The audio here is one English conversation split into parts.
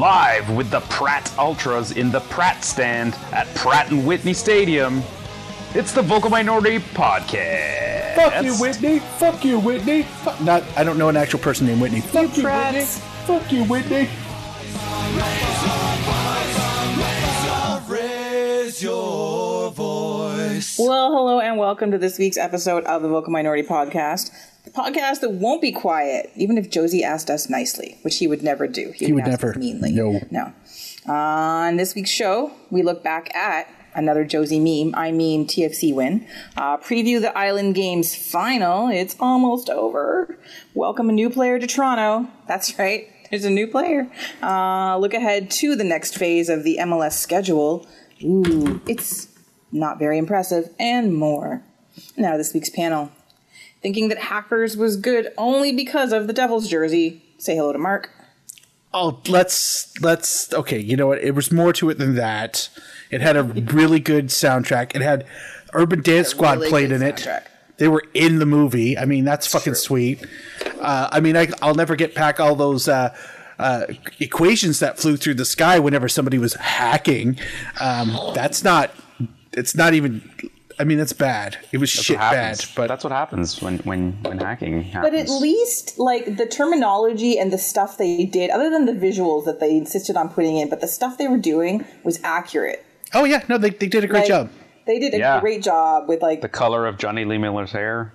live with the Pratt Ultras in the Pratt stand at Pratt and Whitney Stadium. It's the Vocal Minority Podcast. Fuck you, Whitney. Fuck you, Whitney. Fuck, not. I don't know an actual person named Whitney. Fuck you, Whitney. Fuck you, Whitney. Well, hello and welcome to this week's episode of the Vocal Minority Podcast. The podcast that won't be quiet, even if Josie asked us nicely, which he would never do. He would ask never. Meanly. No. No. On this week's show, we look back at another Josie meme, I mean TFC win. Uh, preview the Island Games final. It's almost over. Welcome a new player to Toronto. That's right. There's a new player. Uh, look ahead to the next phase of the MLS schedule. Ooh, it's not very impressive, and more. Now, this week's panel. Thinking that Hackers was good only because of the Devil's jersey. Say hello to Mark. Oh, let's let's. Okay, you know what? It was more to it than that. It had a really good soundtrack. It had Urban Dance Squad really played in soundtrack. it. They were in the movie. I mean, that's fucking sweet. Uh, I mean, I, I'll never get back all those uh, uh, equations that flew through the sky whenever somebody was hacking. Um, that's not. It's not even. I mean, that's bad. It was That's shit bad. But that's what happens when when when hacking happens. But at least, like, the terminology and the stuff they did, other than the visuals that they insisted on putting in, but the stuff they were doing was accurate. oh yeah, no, they, they did a great Like, job. They did a Yeah. great job with, like, the color of Jonny Lee Miller's hair.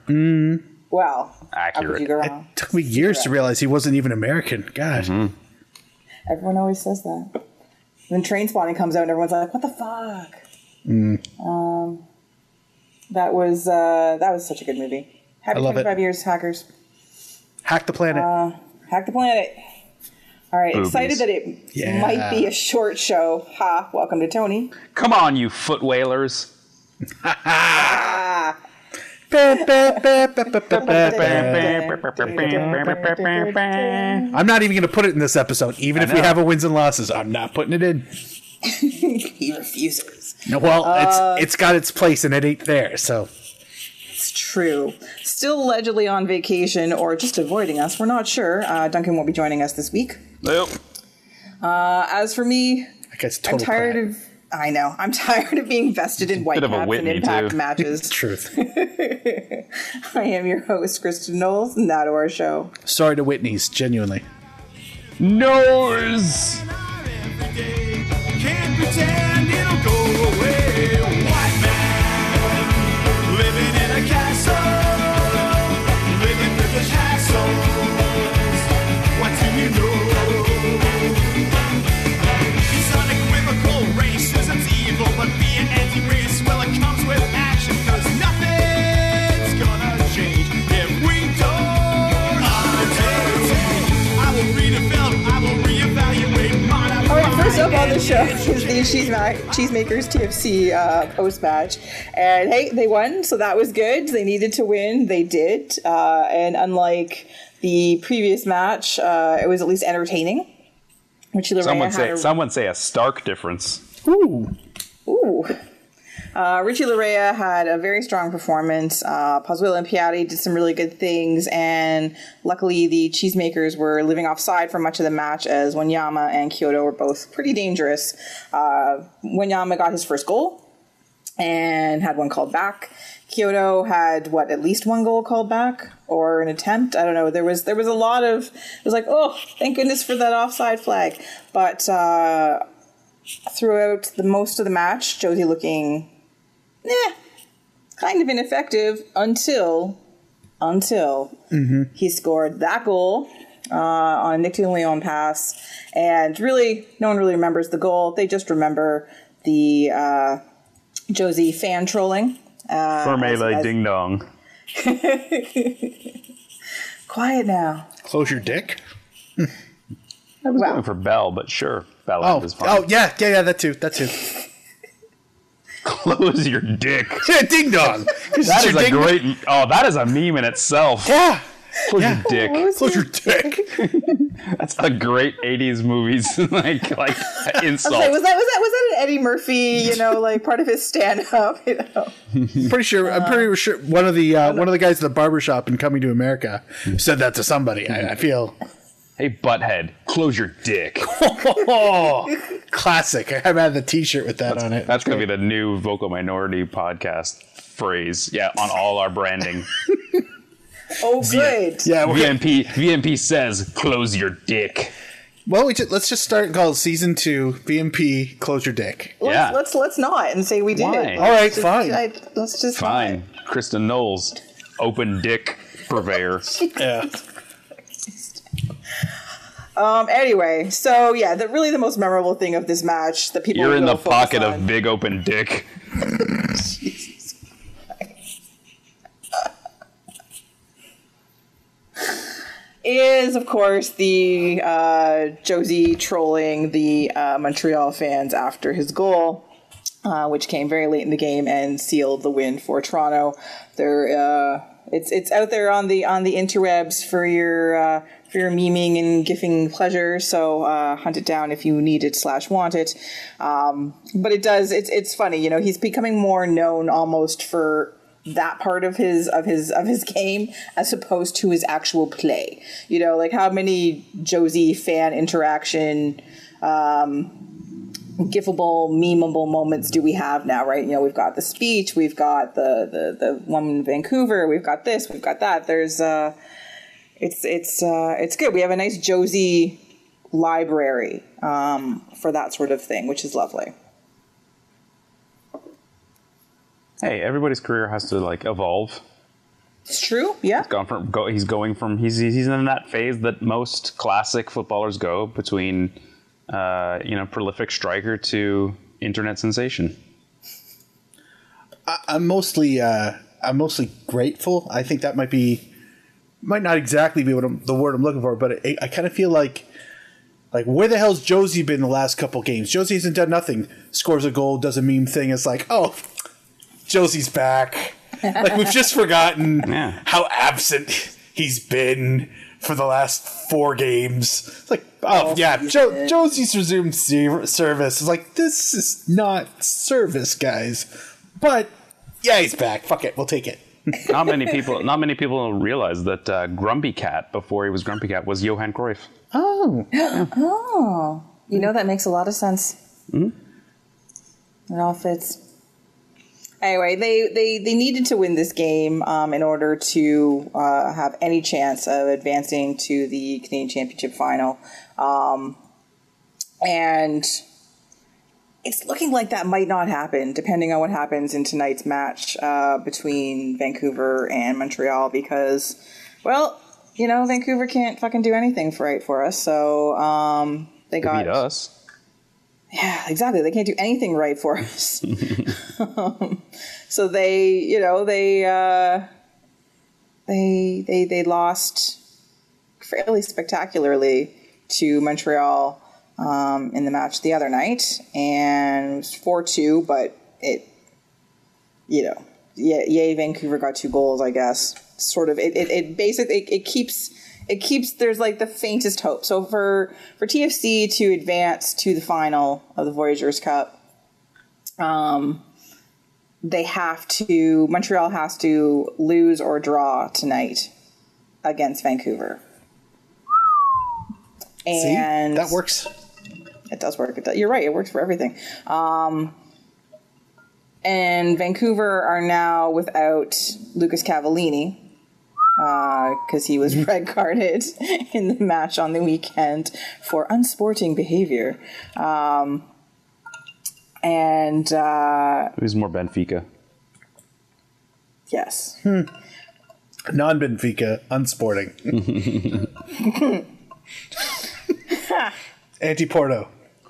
well, how Accurate. could you go wrong? It took me years to realize he wasn't even American. God. Mm-hmm. Everyone always says that. When Trainspotting comes out, and everyone's like, "What the fuck?" Um, Mm. That was uh, that was such a good movie. Happy I love it. 25 years, hackers. Hack the planet. Uh, Hack the planet. All right, Boobies. excited that it Yeah. might be a short show. Ha! Welcome to Tony. Come on, you foot whalers. I'm not even going to put it in this episode, even if we have a wins and losses. I'm not putting it in. he refuses. No, well, it's it's got its place and it ain't there. So It's true. Still allegedly on vacation or just avoiding us. We're not sure. Uh, Duncan won't be joining us this week. Nope. Uh, as for me, I guess I'm tired crap. of. I know. I'm tired of being vested in white Bit of a caps and Whitney, impact too. matches. truth. I am your host, Kristen Knowles, and that to our show. Sorry to Whitney's, genuinely. Nose. Show is the Cheese Ma- Cheesemakers TFC uh, post match, and hey, they won, so that was good. They needed to win, they did, uh, and unlike the previous match, uh, it was at least entertaining. Richie Laryea Someone say a- someone say a stark difference. Ooh. Ooh. Uh, Richie Laryea had a very strong performance. Uh, Pozuelo and Piatti did some really good things, and luckily the Cheesemakers were living offside for much of the match as Wanyama and Quioto were both pretty dangerous. Uh, Wanyama got his first goal and had one called back. Quioto had what at least one goal called back or an attempt. I don't know. There was there was a lot of it was like oh thank goodness for that offside flag, but. Uh, throughout the most of the match, Josie looking, eh, kind of ineffective until, until he scored that goal uh, on a Nick Leon pass, and really, no one really remembers the goal. They just remember the uh, Josie fan trolling. Uh, Fermele as- ding dong. quiet now. Close your dick. I was Wow. going for Bell, but sure, Bell Oh, is fine. oh yeah, yeah, yeah. That too. That too. Close your dick. Yeah, ding dong. That is a great. Oh, that is a meme in itself. Yeah. Close Yeah. your dick. Close your dick. That's a great '80s movies like like I was, insult. like, was that was that was that an Eddie Murphy? You know, like part of his stand up. You know. I'm pretty sure. I'm pretty sure one of the uh, one of the guys at the barber shop in Coming to America said that to somebody. I, I feel. Hey, butthead, close your dick. Classic. I have had the T-shirt with that on it. That's going to be the new vocal minority podcast phrase. Yeah, on all our branding. Oh, good. yeah. We're gonna, VMP VMP says, close your dick. well, we just, let's just start and call it season two. VMP, close your dick. Let's, Yeah. let's let's not and say we did Why? it. All right, Let's just- fine. I- let's just Fine. Kristen Knowles, open dick purveyor. Yeah. Um. Anyway, so yeah, the really the most memorable thing of this match the people You're in the pocket on- of big open dick. is, of course, the uh, Josie trolling the uh, Montreal fans after his goal, uh, which came very late in the game and sealed the win for Toronto. There, uh, it's it's out there on the on the interwebs for your uh, for your memeing and gifting pleasure. So uh, hunt it down if you need it slash want it. Um, but it does. It's it's funny. You know, he's becoming more known almost for that part of his of his of his game as opposed to his actual play. You know, like how many Josie fan interaction um gifable memeable moments do we have now right you know we've got the speech we've got the the the one in vancouver we've got this we've got that there's uh it's it's uh it's good we have a nice josie library um for that sort of thing which is lovely Hey, everybody's career has to like evolve. it's true yeah Gone from go, he's going from he's he's in that phase that most classic footballers go between uh, you know prolific striker to internet sensation. I'm mostly uh, I'm mostly grateful. I think that might be might not exactly be what I'm, the word I'm looking for, but I, I kind of feel like like where the hell's Josie been the last couple games? Josie hasn't done nothing. Scores a goal, does a meme thing. It's like, oh, Josie's back. like we've just forgotten Yeah. how absent he's been for the last four games. It's like, oh yeah, jo- Josie's resumed ser- service. It's like this is not service, guys. But yeah, he's back. Fuck it, we'll take it. Not many people not many people realize that uh, Grumpy Cat before he was Grumpy Cat was Johan Cruyff. Oh, oh. You know that makes a lot of sense. It all fits. Anyway they, they they needed to win this game um, in order to uh, have any chance of advancing to the canadian championship final. Um, and it's looking like that might not happen depending on what happens in tonight's match uh, between vancouver and montreal because well you know vancouver can't fucking do anything for right for us so um, they got Beat us. yeah, exactly. They can't do anything right for us. um, so they, you know, they uh, they they they lost fairly spectacularly to Montreal um, in the match the other night, and it was four two. But it, you know, yeah, yay, Vancouver got two goals. I guess sort of. It it, it basically it, it keeps. It keeps there's like the faintest hope. So for for TFC to advance to the final of the Voyageurs Cup, um, they have to Montreal has to lose or draw tonight against Vancouver. see, And that works. It does work. It does, you're right. It works for everything. Um, and Vancouver are now without Lucas Cavallini because he was red carded in the match on the weekend for unsporting behavior. Um, and uh, It was more Benfica. yes, Non Benfica, unsporting. Anti Porto.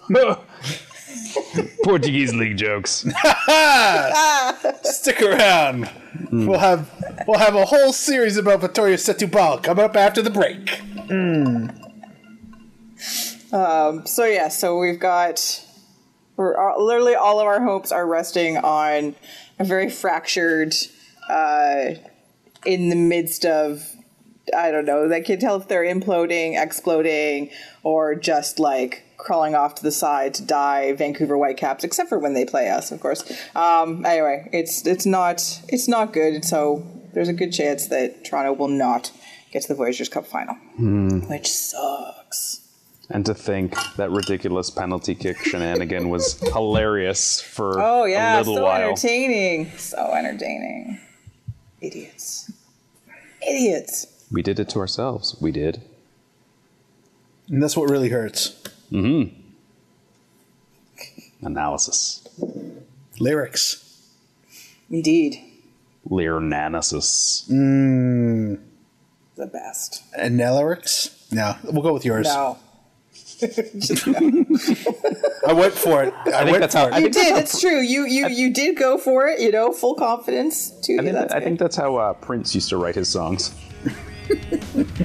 Portuguese league jokes. Stick around. We'll have we'll have a whole series about Vitória Setúbal come up after the break. so yeah, so we've got we're uh, literally all of our hopes are resting on a very fractured, uh, in the midst of I don't know. I can't tell if they're imploding, exploding, or just like crawling off to the side to die. Vancouver Whitecaps, except for when they play us, of course. Um, anyway, it's it's not it's not good. So there's a good chance that Toronto will not get to the Voyageurs Cup final, which sucks. And to think that ridiculous penalty kick shenanigan was hilarious for Oh yeah, a little so while. entertaining, so entertaining. Idiots, idiots. We did it to ourselves. We did. And that's what really hurts. Analysis. Lyrics. Indeed, Learnanasis. the best. And lyrics? No, we'll go with yours. No, Just no. I went for it. I, think went that's for how- it. You think that's did. It's true. You you you did go for it. You know, full confidence. To I you. think, That's that, I think that's how uh, Prince used to write his songs.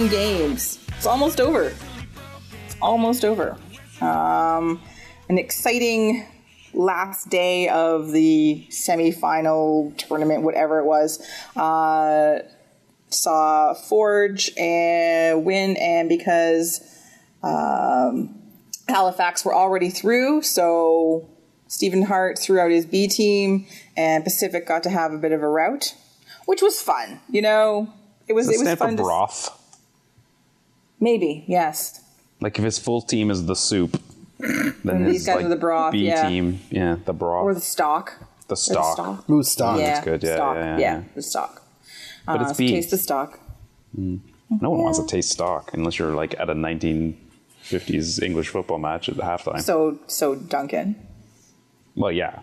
Island Games. It's almost over. It's almost over. Um, an exciting last day of the semifinal tournament, whatever it was. Uh, saw Forge and win, and because um, Halifax were already through, so Stephen Hart threw out his B team, and Pacific got to have a bit of a rout, which was fun. You know, it was it was fun. To, broth? Maybe yes. Like if his full team is the soup, then And his these guys like, are the broth, B yeah. team, yeah, the broth, Or the stock. the stock. Or stock. Ooh, stock. Yeah, good, yeah, stock. yeah, yeah. the stock. But Uh, it's so beef. taste the stock. No one wants to taste stock unless you're like at a 1950s English football match at the halftime. So so Duncan. well, yeah,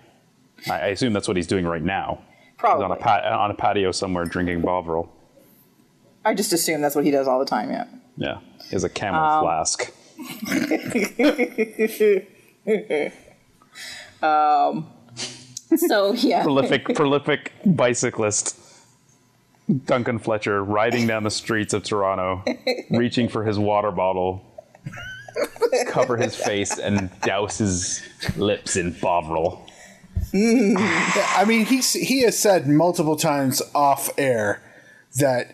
I, I assume that's what he's doing right now. He's Probably. on a pat- on a patio somewhere drinking Bovril. I just assume that's what he does all the time. Yeah. Yeah, he has a camel Um, flask. So yeah. prolific prolific bicyclist Duncan Fletcher riding down the streets of Toronto, reaching for his water bottle, cover his face and douse his lips in Bovril. I mean, he's, he has said multiple times off air that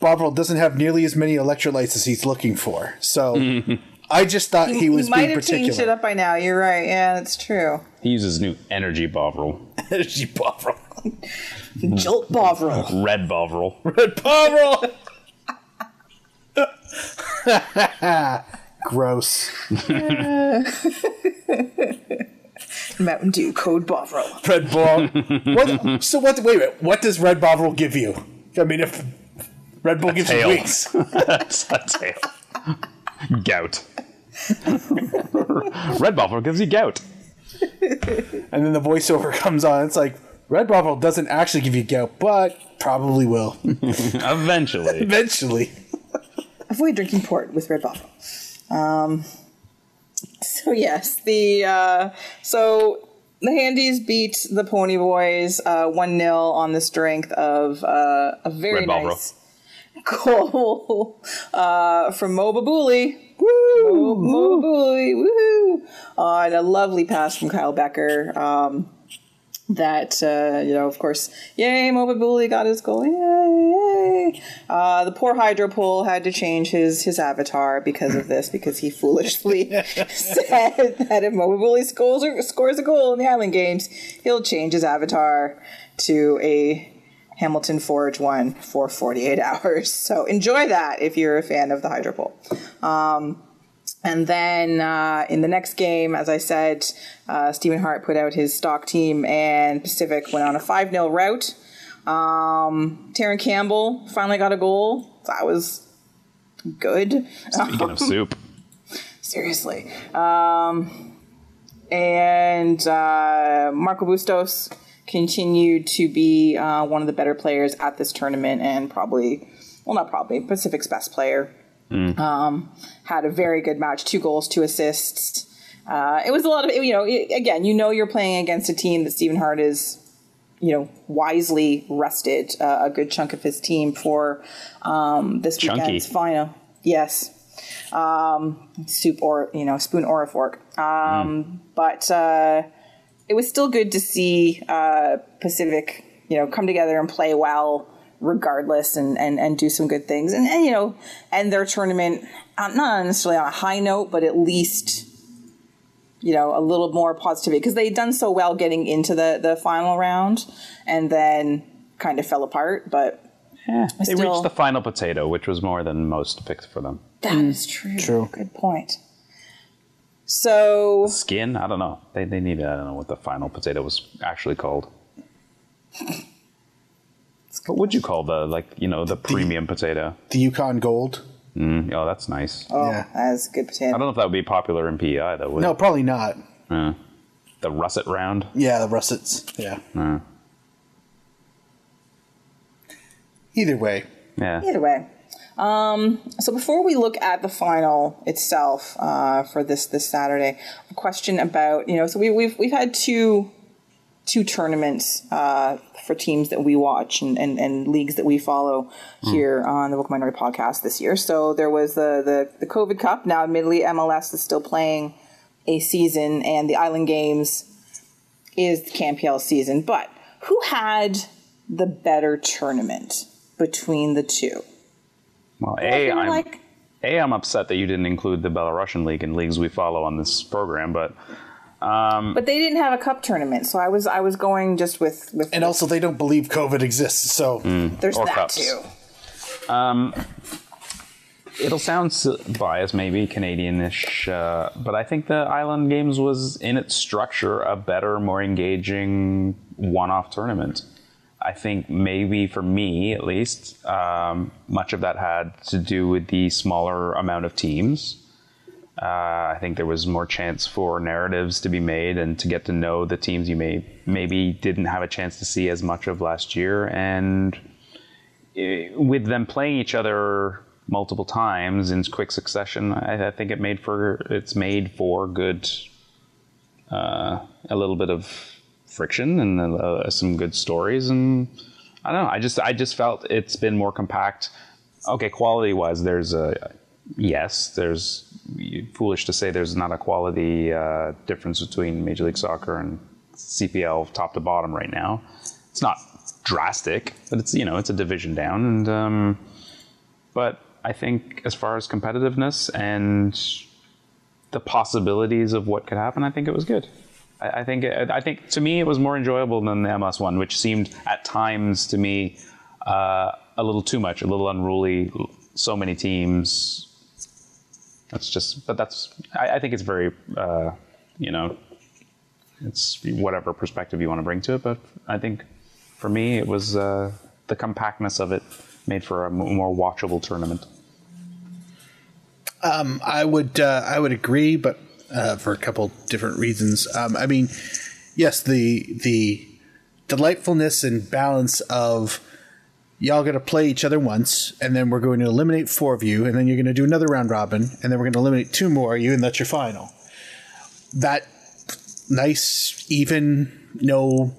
Bovril doesn't have nearly as many electrolytes as he's looking for. So I just thought he, was in particular. He might being have changed it up by now. You're right. Yeah, that's true. He uses new energy Bovril, Energy Bovril. Jolt Bovril. red Bovril. Red Bovril! Gross. Mountain Dew Code Bovril. Red Bull. what, so what? Wait a minute. What does Red Bovril give you? I mean, if Red Bull gives you tail. wings, That's a tail. Gout. red Bovril gives you gout. and then the voiceover comes on, it's like Red Bovril doesn't actually give you gout, but probably will Eventually. eventually. Avoid drinking port with Red Bovril. Um, so yes, the uh, so the Handies beat the Pony Boys uh, one 0 on the strength of uh, a very Red Bovril. nice goal uh, from Mo Babouli. Woo! Mo, Mo Babouli, woohoo! On a lovely pass from Kyle Bekker. Um, that uh, you know, of course, yay! Mo Babouli got his goal. Yay! yay. Uh, the poor Hydropole had to change his his avatar because of this, because he foolishly said that if Mo Babouli scores scores a goal in the Island Games, he'll change his avatar to a Hamilton Forge one for 48 hours. So enjoy that if you're a fan of the Hydropole. Um, and then uh, in the next game, as I said, uh, Stephen Hart put out his stock team, and Pacific went on a 5 0 rout. Um, Terran Campbell finally got a goal. That was good. Speaking of soup. Seriously. Um, and uh, Marco Bustos continued to be uh, one of the better players at this tournament and probably, well, not probably, Pacific's best player. Um, had a very good match, two goals, two assists. Uh, it was a lot of, you know, it- again, you know, you're playing against a team that Stephen Hart is, you know, wisely rested uh, a good chunk of his team for um, this Chunky. weekend's final. Yes. Um, soup or, you know, spoon or a fork. Um, But uh, it was still good to see uh, Pacific, you know, come together and play well regardless and, and, and do some good things. And, and, you know, end their tournament, uh, not necessarily on a high note, but at least, you know, a little more positivity because they'd done so well getting into the, the final round and then kind of fell apart. But Yeah, they still- reached the final potato, which was more than most picked for them. that is true. True. Good point. So Skin? I don't know. They they need. I don't know what the final potato was actually called. What would you call the like you know the premium potato? The Yukon Gold. Mm, oh, that's nice. oh, Yeah. that's a good potato. I don't know if that would be popular in PEI though. Would No, it? probably not. Uh, the russet round. Yeah, the russets. Yeah. Uh, Either way, yeah. Either way. Um, so before we look at the final itself uh, for this this Saturday, a question about you know so we, we've we've had two two tournaments uh, for teams that we watch and, and, and leagues that we follow here on the Book Minority Podcast this year. So there was the, the the COVID Cup. Now, admittedly, MLS is still playing a season, and the Island Games is the CanPL season. But who had the better tournament between the two? Well, I a feel I'm like a I'm upset that you didn't include the Belarusian league and leagues we follow on this program, but um, But they didn't have a cup tournament, so I was I was going just with with and also they don't believe COVID exists. So mm, there's that cups. too. Um, it'll sound biased, maybe Canadianish, uh, but I think the Island Games was in its structure a better, more engaging one-off tournament. I think maybe for me, at least, um, much of that had to do with the smaller amount of teams. Uh, I think there was more chance for narratives to be made and to get to know the teams you may maybe didn't have a chance to see as much of last year, and eh, with them playing each other multiple times in quick succession, I, I think it made for it's made for good, uh, a little bit of friction and uh, some good stories, and I don't know. I just I just felt it's been more compact. Okay, quality wise, there's a yes. There's foolish to say there's not a quality uh, difference between Major League Soccer and CPL top to bottom right now. It's not drastic, but it's you know it's a division down, and um, but I think as far as competitiveness and the possibilities of what could happen, I think it was good. I, think I think to me it was more enjoyable than the MS one, which seemed at times to me uh, a little too much, a little unruly. So many teams. That's just, but that's. I, I think it's very, uh, you know, it's whatever perspective you want to bring to it. But I think for me, it was uh, the compactness of it made for a more watchable tournament. I would uh, I would agree, but uh, for a couple different reasons. Um, I mean, yes, the the delightfulness and balance of y'all going to play each other once, and then we're going to eliminate four of you, and then you're going to do another round robin, and then we're going to eliminate two more of you, and that's your final. That nice, even, no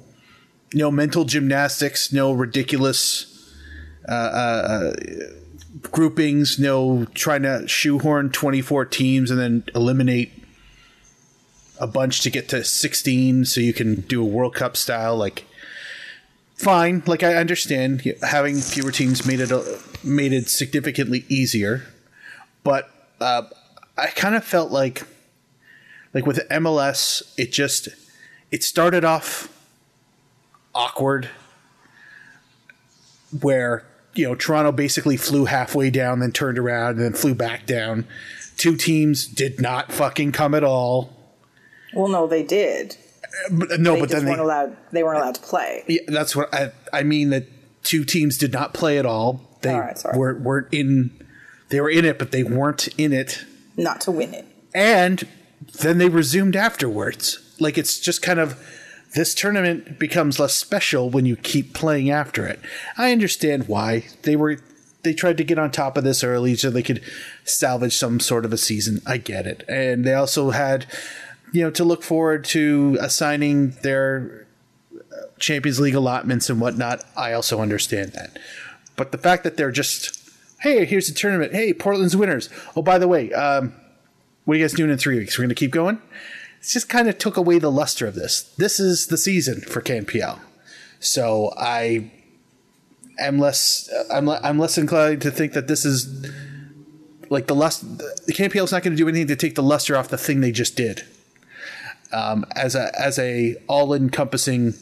no mental gymnastics, no ridiculous groupings, no trying to shoehorn 24 teams and then eliminate a bunch to get to 16 so you can do a World Cup style like fine like I understand having fewer teams made it made it significantly easier but uh, I kind of felt like like with MLS it just it started off awkward where you know Toronto basically flew halfway down, then turned around, and then flew back down. Two teams did not fucking come at all. Well, no, they did. But, uh, no, They but then they, weren't allowed. They weren't allowed to play. yeah, that's what I I mean. That two teams did not play at all. They All right, sorry. were weren't in. They were in it, but they weren't in it. Not to win it. And then they resumed afterwards. Like it's just kind of this tournament becomes less special when you keep playing after it. I understand why they were they tried to get on top of this early so they could salvage some sort of a season. I get it. And they also had you know to look forward to assigning their Champions League allotments and whatnot. I also understand that. But the fact that they're just hey, here's the tournament. Hey, Portland's winners. Oh, by the way, um, what are you guys doing in three weeks? We're going to keep going? It just kind of took away the luster of this. This is the season for CanPL. So I am less I'm, I'm less inclined to think that this is like the lust the CanPL is not going to do anything to take the luster off the thing they just did. Um, as a as a all encompassing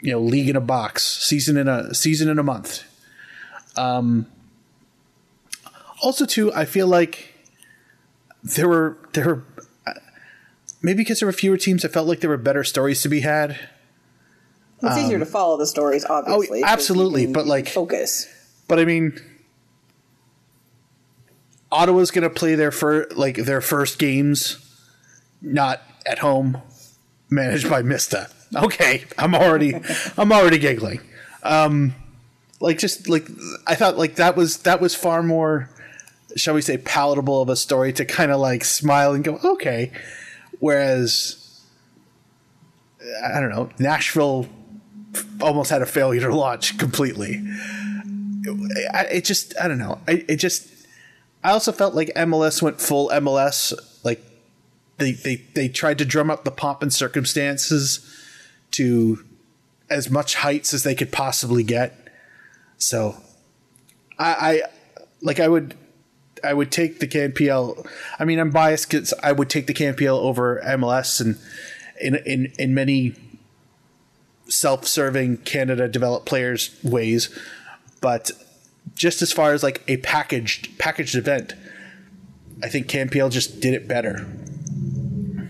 you know league in a box season in a season in a month. Um, also, too, I feel like there were there were maybe because there were fewer teams. I felt like there were better stories to be had. It's easier to follow the stories, obviously. Um, oh, absolutely, but, like- focus. But I mean, Ottawa's going to play their fir- like their first games not at home, managed by Mista. Okay, I'm already I'm already giggling. Um, like just like I thought like that was that was far more, shall we say, palatable of a story to kind of like smile and go okay, whereas I don't know Nashville almost had a failure to launch completely. I, it just I don't know. I it just I also felt like MLS went full MLS. They they they tried to drum up the pomp and circumstances to as much heights as they could possibly get. So I, I like I would I would take the CanPL. I mean I'm biased because I would take the CanPL over MLS and in in in many self-serving Canada developed players ways, but just as far as like a packaged packaged event, I think CanPL just did it better.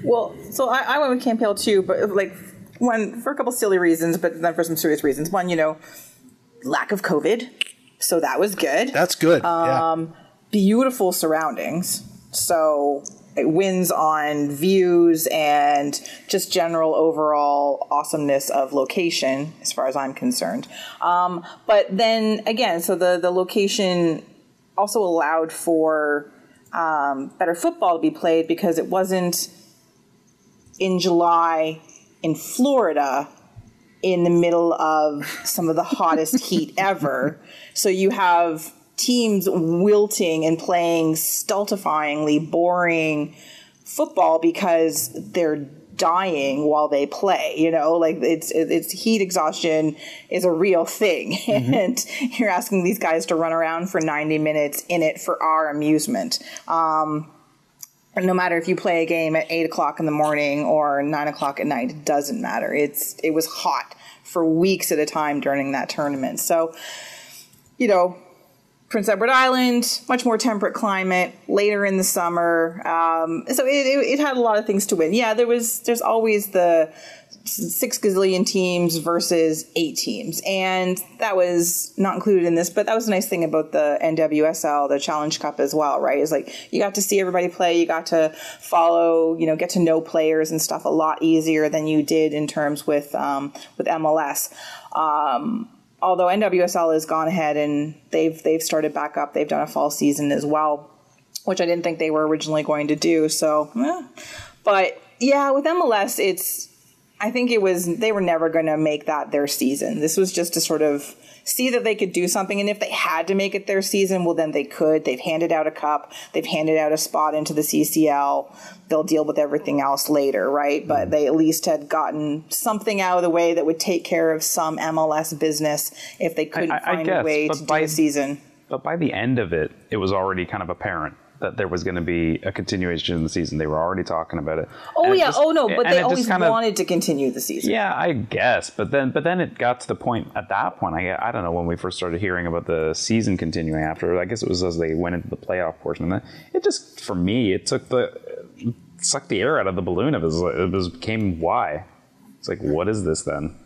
Well, so I, I went with CanPL too, but like one for a couple silly reasons, but then for some serious reasons. One, you know, lack of COVID, so that was good. That's good. yeah. Beautiful surroundings, so it wins on views and just general overall awesomeness of location, as far as I'm concerned. Um, but then again, so the the location also allowed for um, better football to be played because it wasn't in July in Florida in the middle of some of the hottest heat ever. So you have teams wilting and playing stultifyingly boring football because they're dying while they play you know? Like it's it's heat exhaustion is a real thing. And you're asking these guys to run around for 90 minutes in it for our amusement. Um no matter if you play a game at eight o'clock in the morning or nine o'clock at night, it doesn't matter. It's it was hot for weeks at a time during that tournament. So, you know, Prince Edward Island, much more temperate climate, later in the summer. Um, so it, it, it had a lot of things to win. Yeah, there was there's always the six gazillion teams versus eight teams. And that was not included in this, but that was a nice thing about the NWSL, the Challenge Cup as well, right? Is like you got to see everybody play, you got to follow, you know, get to know players and stuff a lot easier than you did in terms with um, with MLS. Um, although NWSL has gone ahead and they've they've started back up, they've done a fall season as well, which I didn't think they were originally going to do. So, eh. but yeah, with MLS, it's I think it was they were never going to make that their season. This was just to sort of see that they could do something, and if they had to make it their season, well, then they could. They've handed out a cup, they've handed out a spot into the CCL. They'll deal with everything else later, right? But mm-hmm. they at least had gotten something out of the way that would take care of some MLS business if they couldn't I- I find a guess, way but to do by- a season. But by the end of it, it was already kind of apparent that there was going to be a continuation of the season. They were already talking about it. Oh And it yeah, just- oh no, but they always kind of- wanted to continue the season. Yeah, I guess, but then but then it got to the point at that point. I I don't know when we first started hearing about the season continuing after. I guess it was as they went into the playoff portion. And it just for me, it took the sucked the air out of the balloon. It was it was became why. It's like what is this then?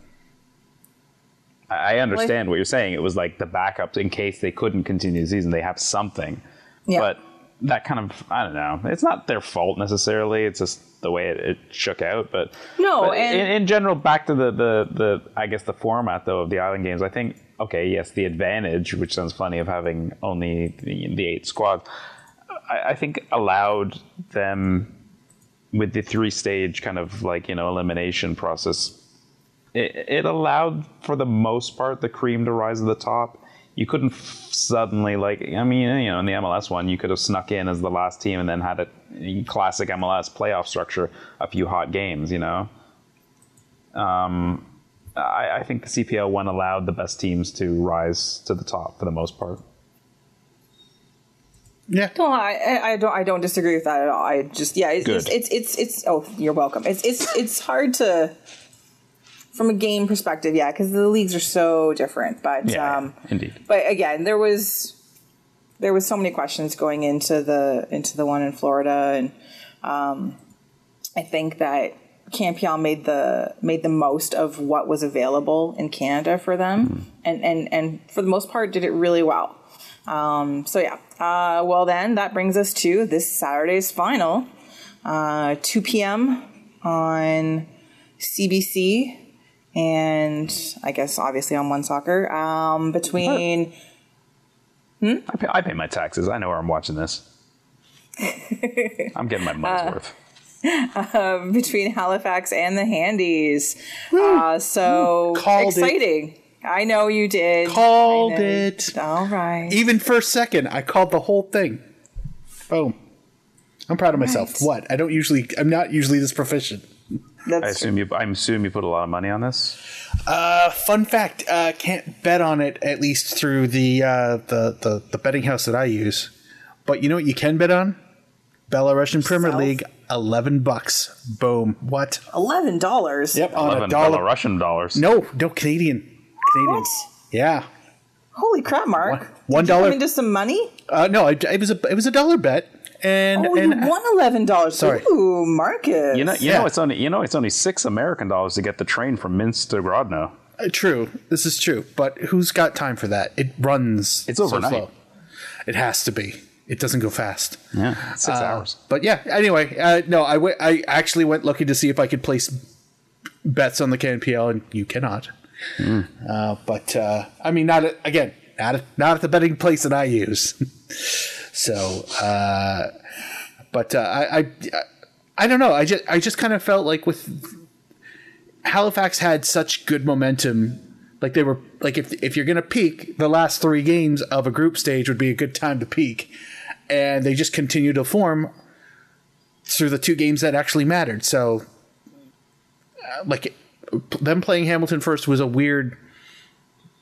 I I understand what you're saying. It was like the backup in case they couldn't continue the season. They have something, Yeah. but that kind of I don't know. It's not their fault necessarily. It's just the way it, it shook out. But No, but and- in, in general, back to the, the the I guess the format though of the island games. I think okay, yes, the advantage, which sounds funny, of having only the, the eight squads, I, I think allowed them with the three stage kind of like you know elimination process. It, it allowed for the most part the cream to rise to the top. You couldn't f- suddenly like I mean you know in the MLS one you could have snuck in as the last team and then had a classic MLS playoff structure a few hot games you know. Um, I, I think the CPL one allowed the best teams to rise to the top for the most part. Yeah. No, I, I- I don't. I don't disagree with that at all. I just, yeah, it's Good. just, it's, it's, it's. Oh, you're welcome. It's, it's, it's hard to, from a game perspective, yeah, because the leagues are so different. But, Yeah, um, indeed. but again, there was, there was so many questions going into the into the one in Florida, and um, I think that Campion made the made the most of what was available in Canada for them, and and and for the most part, did it really well. Um, so yeah. Uh, well, then that brings us to this Saturday's final, uh, 2 p.m. on CBC, and I guess obviously on One Soccer. Um, between I pay, I pay my taxes. I know where I'm watching this. I'm getting my money's worth. between Halifax and the Handies. Uh, so Called it. exciting. I know you did. Called it. All right. Even first second, I called the whole thing. Boom. I'm proud of myself. Right. What? I don't usually. I'm not usually this proficient. That's I assume you. I assume you put a lot of money on this. Uh, fun fact: uh, can't bet on it at least through the, uh, the the the betting house that I use. But you know what you can bet on? Belarusian Premier Yourself? League, eleven bucks. Boom. What? eleven dollars. Yep, on a Eleven dollar. Russian dollars. No, no Canadian. Canadian. What? Yeah. Holy crap, Mark! One- one Did you dollar- come into some money. Uh, no, it, it was a it was a dollar bet, and Oh, and you won eleven dollars. Sorry. Ooh, Marcus. You know, you Yeah. know, it's only you know, it's only six American dollars to get the train from Minsk to Grodno. Uh, true. This is true. But who's got time for that? It runs. It's so overnight. slow. It has to be. It doesn't go fast. Yeah, six Uh, hours. But yeah. Anyway, uh, no, I went- I actually went looking to see if I could place bets on the CanPL, and you cannot. Uh, but uh, I mean, not at, again, not at, not at the betting place that I use. so, uh, but uh, I, I I don't know. I just I just kind of felt like with Halifax had such good momentum. Like they were like if if you're gonna peak, the last three games of a group stage would be a good time to peak, and they just continue to form through the two games that actually mattered. So, uh, like them playing Hamilton first was a weird.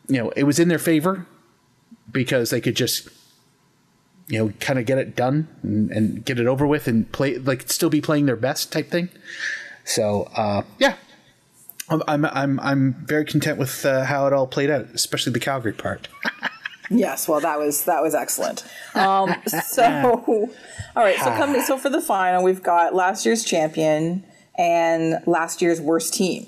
You know, it was in their favor because they could just you know kind of get it done and, and get it over with and play like still be playing their best type thing. So uh, yeah, I'm I'm I'm very content with uh, how it all played out, especially the Calgary part. Yes, well, that was that was excellent. Um, so, all right, so coming so for the final, we've got last year's champion and last year's worst team,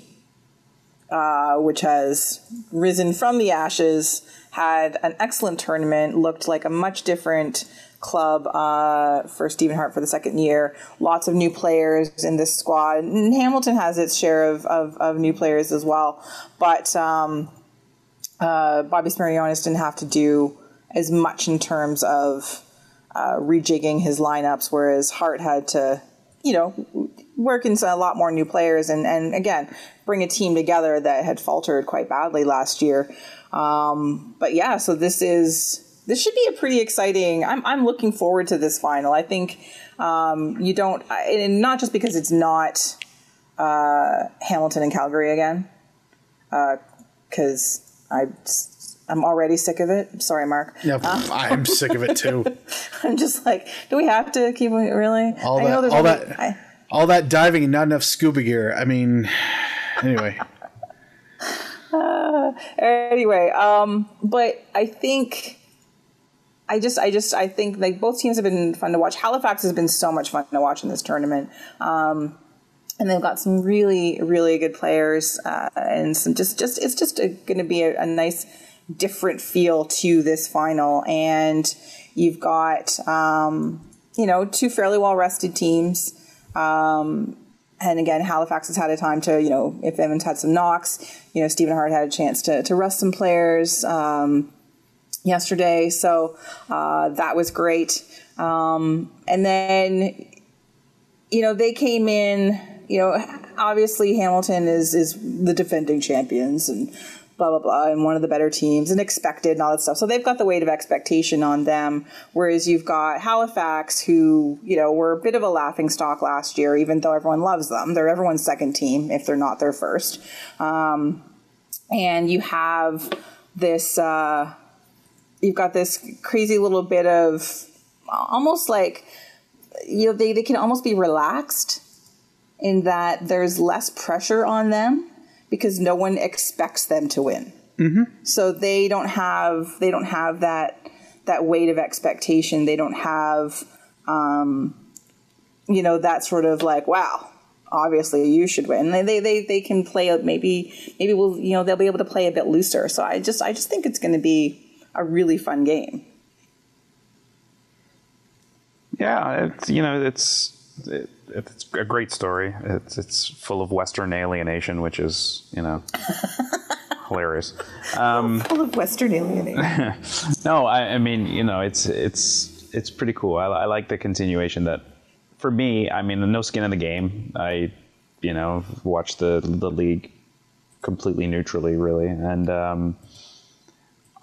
uh, which has risen from the ashes, had an excellent tournament, looked like a much different club uh, for Stephen Hart for the second year. Lots of new players in this squad. And Hamilton has its share of, of, of new players as well, but. Um, uh, Bobby Smyrniotis didn't have to do as much in terms of uh, rejigging his lineups, whereas Hart had to, you know, work into a lot more new players and, and again, bring a team together that had faltered quite badly last year. Um, but yeah, so this is. This should be a pretty exciting. I'm, I'm looking forward to this final. I think um, you don't, and not just because it's not uh, Hamilton and Calgary again, because I I'm already sick of it. Sorry, Mark. Yeah, I'm sick of it too. I'm just like, do we have to keep really? All I that, all only- that, I- all that diving and not enough scuba gear. I mean, anyway. Anyway, um, but I think. I just, I just, I think like both teams have been fun to watch. Halifax has been so much fun to watch in this tournament. Um, and they've got some really, really good players, uh, and some just, just, it's just going to be a, a nice, different feel to this final. And you've got, um, you know, two fairly well rested teams. Um, and again, Halifax has had a time to, you know, if Evans had some knocks, you know, Stephen Hart had a chance to, to rest some players um, yesterday. So uh, that was great. Um, and then, you know, they came in, you know, obviously Hamilton is, is the defending champions and blah, blah, blah, and one of the better teams and expected and all that stuff. So they've got the weight of expectation on them. Whereas you've got Halifax, who, you know, were a bit of a laughing stock last year, even though everyone loves them. They're everyone's second team if they're not their first. Um, and you have this, uh, you've got this crazy little bit of almost like, you know, they, they can almost be relaxed in that there's less pressure on them because no one expects them to win. Mm-hmm. So they don't have they don't have that that weight of expectation. They don't have um, you know that sort of like wow. Obviously, you should win. They, they they they can play maybe maybe we'll you know they'll be able to play a bit looser. So I just I just think it's going to be a really fun game. Yeah, it's you know it's it, it's a great story. It's it's full of Western alienation, which is you know hilarious. Um, Full of Western alienation. no, I, I mean you know it's it's it's pretty cool. I, I like the continuation that for me. I mean, no skin in the game. I you know watch the the league completely neutrally, really, and um,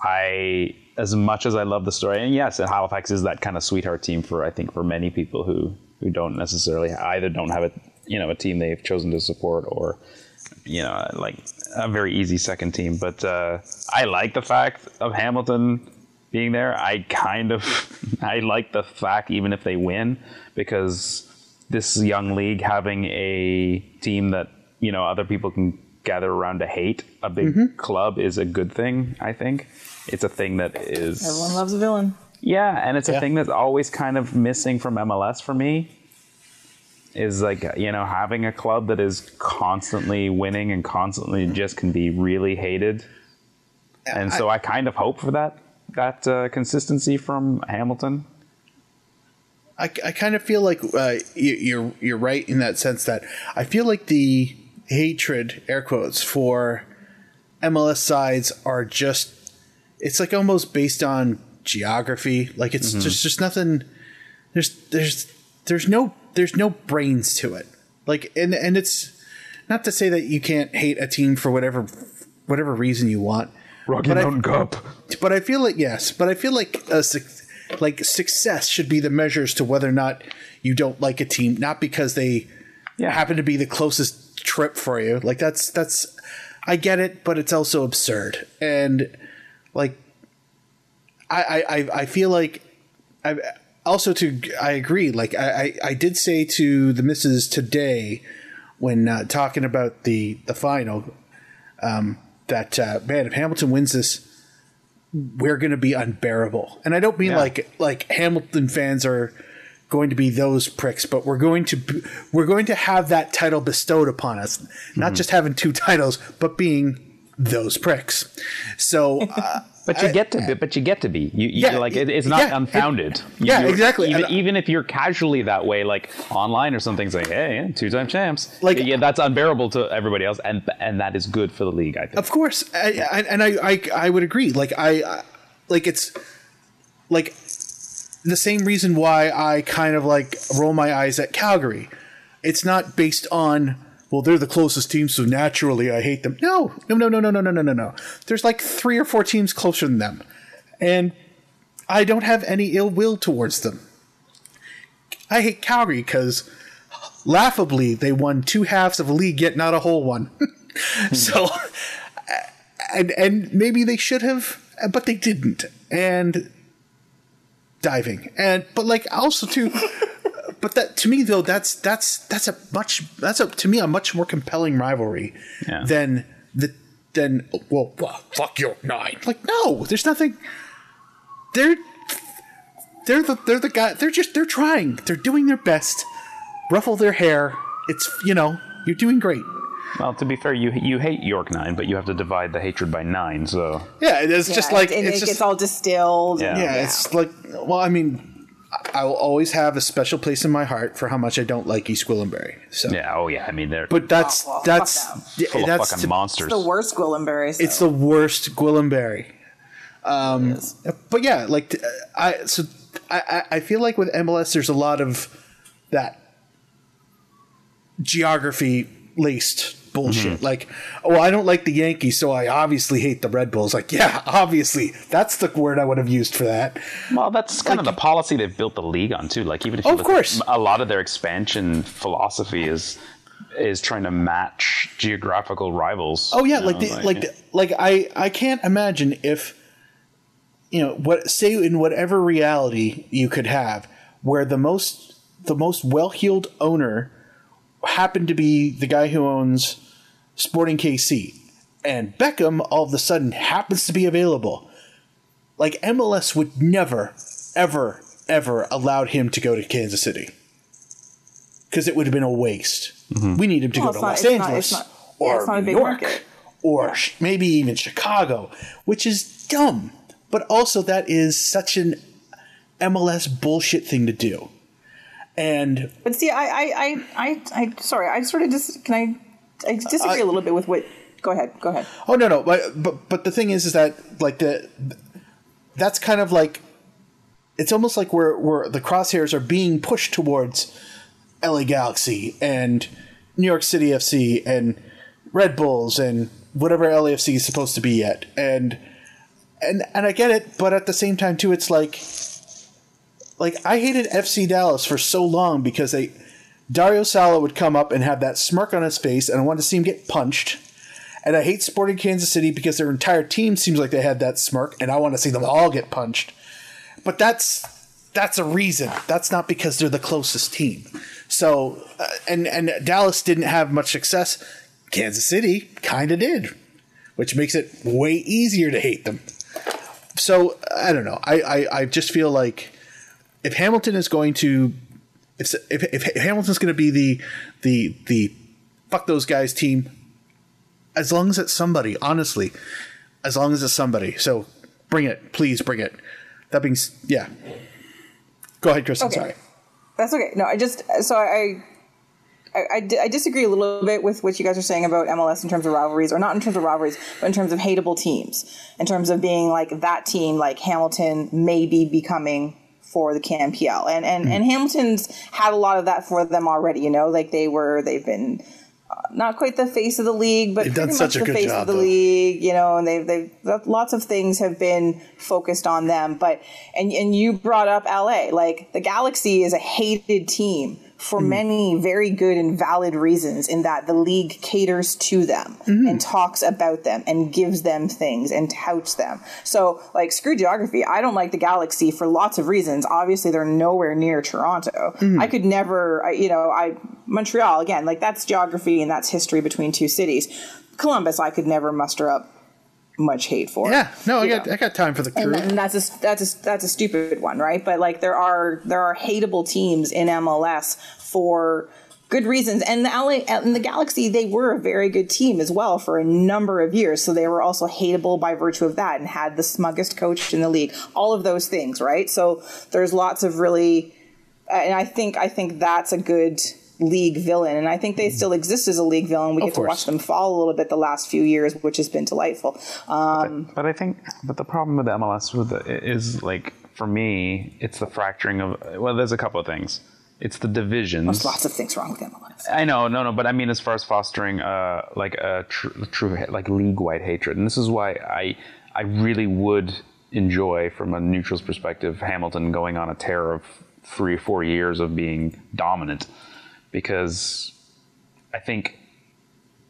I as much as I love the story, and yes, Halifax is that kind of sweetheart team for I think for many people who who don't necessarily either don't have a you know a team they've chosen to support or you know like a very easy second team. But uh, I like the fact of Hamilton being there. I kind of I like the fact even if they win because this young league having a team that you know other people can gather around to hate a big club is a good thing. I think it's a thing that is Everyone loves a villain. Yeah, and it's a Yeah. thing that's always kind of missing from MLS for me. Is like you know having a club that is constantly winning and constantly just can be really hated, and so I kind of hope for that that uh, consistency from Hamilton. I, I kind of feel like uh, you, you're you're right in that sense that I feel like the hatred air quotes for MLS sides are just it's like almost based on geography. Like it's mm-hmm. just just nothing. There's there's there's no there's no brains to it. Like and and it's not to say that you can't hate a team for whatever whatever reason you want. Rocky But I- Mountain Cup. but I feel like yes, but I feel like a like success should be the measures to whether or not you don't like a team, not because they Yeah. happen to be the closest trip for you. Like that's that's I get it, but it's also absurd. And like I I I- feel like I also to I agree. Like I I, I did say to the misses today when uh, talking about the the final um, that uh, man if Hamilton wins this we're going to be unbearable. And I don't mean Yeah. like like Hamilton fans are going to be those pricks, but we're going to be- we're going to have that title bestowed upon us. Not just having two titles, but being those pricks. So uh, But you I- get to be, but you get to be. You, you Yeah, like it, it's not yeah, it- unfounded. yeah, You're- exactly. Even, And- even if you're casually that way, like online or something, saying, "Hey, yeah, two-time champs," Like- yeah, that's unbearable to everybody else, and and that is good for the league. I think. Of course, I, I, and I, I, I would agree. Like I, I, like it's like the same reason why I kind of like roll my eyes at Calgary. It's not based on well, they're the closest team, so naturally I hate them. No, no, no, no, no, no, no, no, no, no. There's like three or four teams closer than them, and I don't have any ill will towards them. I hate Calgary because laughably they won two halves of a league, yet not a whole one. so and and maybe they should have, but they didn't. And diving, and but like also too, but that to me though that's that's that's a much that's a to me a much more compelling rivalry Yeah. than the than well, well fuck York Nine. Like no, there's nothing. They're they're the they're the guy. They're just they're trying. They're doing their best. Ruffle their hair. It's you know you're doing great. Well, to be fair, you you hate York Nine, but you have to divide the hatred by nine. So Yeah, it's just like and it's it just gets all distilled. and- Yeah. yeah, it's like well, I mean, I will always have a special place in my heart for how much I don't like East Gwillimbury. So, Yeah. Oh yeah. I mean, they're but that's Oh, well, fuck that's them. yeah, of that's fucking to- monsters. the worst Gwillimbury. So. it's the worst Gwillimbury. Um, but yeah, like I so I I- I feel like with MLS, there's a lot of that geography laced bullshit. Mm-hmm. Like, oh, I don't like the Yankees, so I obviously hate the Red Bulls. Like, yeah, obviously, that's the word I would have used for that. Well, that's kind of the policy they've built the league on too. Like even if you Oh, Of look course. a lot of their expansion philosophy is is trying to match geographical rivals. Oh yeah, like know, the, like the, like I I can't imagine if you know what say in whatever reality you could have where the most the most well-heeled owner happened to be the guy who owns Sporting KC and Beckham all of a sudden happens to be available. Like MLS would never ever ever allowed him to go to Kansas City. Cuz it would have been a waste. Mm-hmm. We need him to Well, go to not- Los it's not- Angeles not- or it's not a New York market. or sh- maybe even Chicago, which is dumb. But also, that is such an MLS bullshit thing to do. And But see, I, I, I, I, I sorry, I sort of just can I, I uh, disagree a little bit with what. Go ahead, go ahead. oh no, no, but but but the thing is, is that like the that's kind of like it's almost like where where the crosshairs are being pushed towards LA Galaxy and New York City FC and Red Bulls and whatever LAFC is supposed to be yet. And and and I get it, but at the same time too, it's like like I hated FC Dallas for so long because they Dario Sala would come up and have that smirk on his face, and I wanted to see him get punched. And I hate Sporting Kansas City because their entire team seems like they had that smirk, and I want to see them all get punched. But that's that's a reason. That's not because they're the closest team. So, uh, and and Dallas didn't have much success. Kansas City kind of did, which makes it way easier to hate them. So I don't know. I I, I just feel like if Hamilton is going to if if, if Hamilton's going to be the the the fuck those guys team, as long as it's somebody, honestly, as long as it's somebody. So bring it, please bring it. That being yeah. Go ahead, Kristen. Okay. Sorry. That's okay. No, I just so I. I, I, I disagree a little bit with what you guys are saying about MLS in terms of rivalries, or not in terms of rivalries, but in terms of hateable teams. In terms of being like that team, like Hamilton may be becoming for the CanPL, and and Hmm. and Hamilton's had a lot of that for them already. You know, like they were, they've been uh, not quite the face of the league, but They've done pretty such much a the good face job, of the though. league. You know, and they've they've lots of things have been focused on them. But and and you brought up LA, like the Galaxy is a hated team for Hmm. many very good and valid reasons in that the league caters to them Mm-hmm. and talks about them and gives them things and touts them. So, like, screw geography. I don't like the Galaxy for lots of reasons. Obviously, they're nowhere near Toronto. Mm-hmm. I could never, I- you know, I, Montreal, again, like, that's geography and that's history between two cities. Columbus, I could never muster up much hate for. Yeah. No, I got know? I got time for the crew. and, and that's a that's a that's a stupid one, right? But like there are there are hateable teams in MLS for good reasons, and the LA and the Galaxy they were a very good team as well for a number of years. So they were also hateable by virtue of that, and had the smuggest coach in the league. All of those things, right? So there's lots of really, and I think I think that's a good league villain. And i think they still exist as a league villain. We Of get to watch them fall a little bit the last few years which has been delightful. Um, But I think, but the problem with the MLS with the, is like for me, it's the fracturing of. Well, there's a couple of things. It's the divisions. there's lots of things wrong with mls I know, no, no, but I mean, as far as fostering, uh, like a tr- true, like league-wide hatred, and this is why I, I really would enjoy, from a neutral's perspective, Hamilton going on a tear of three, or four years of being dominant, because I think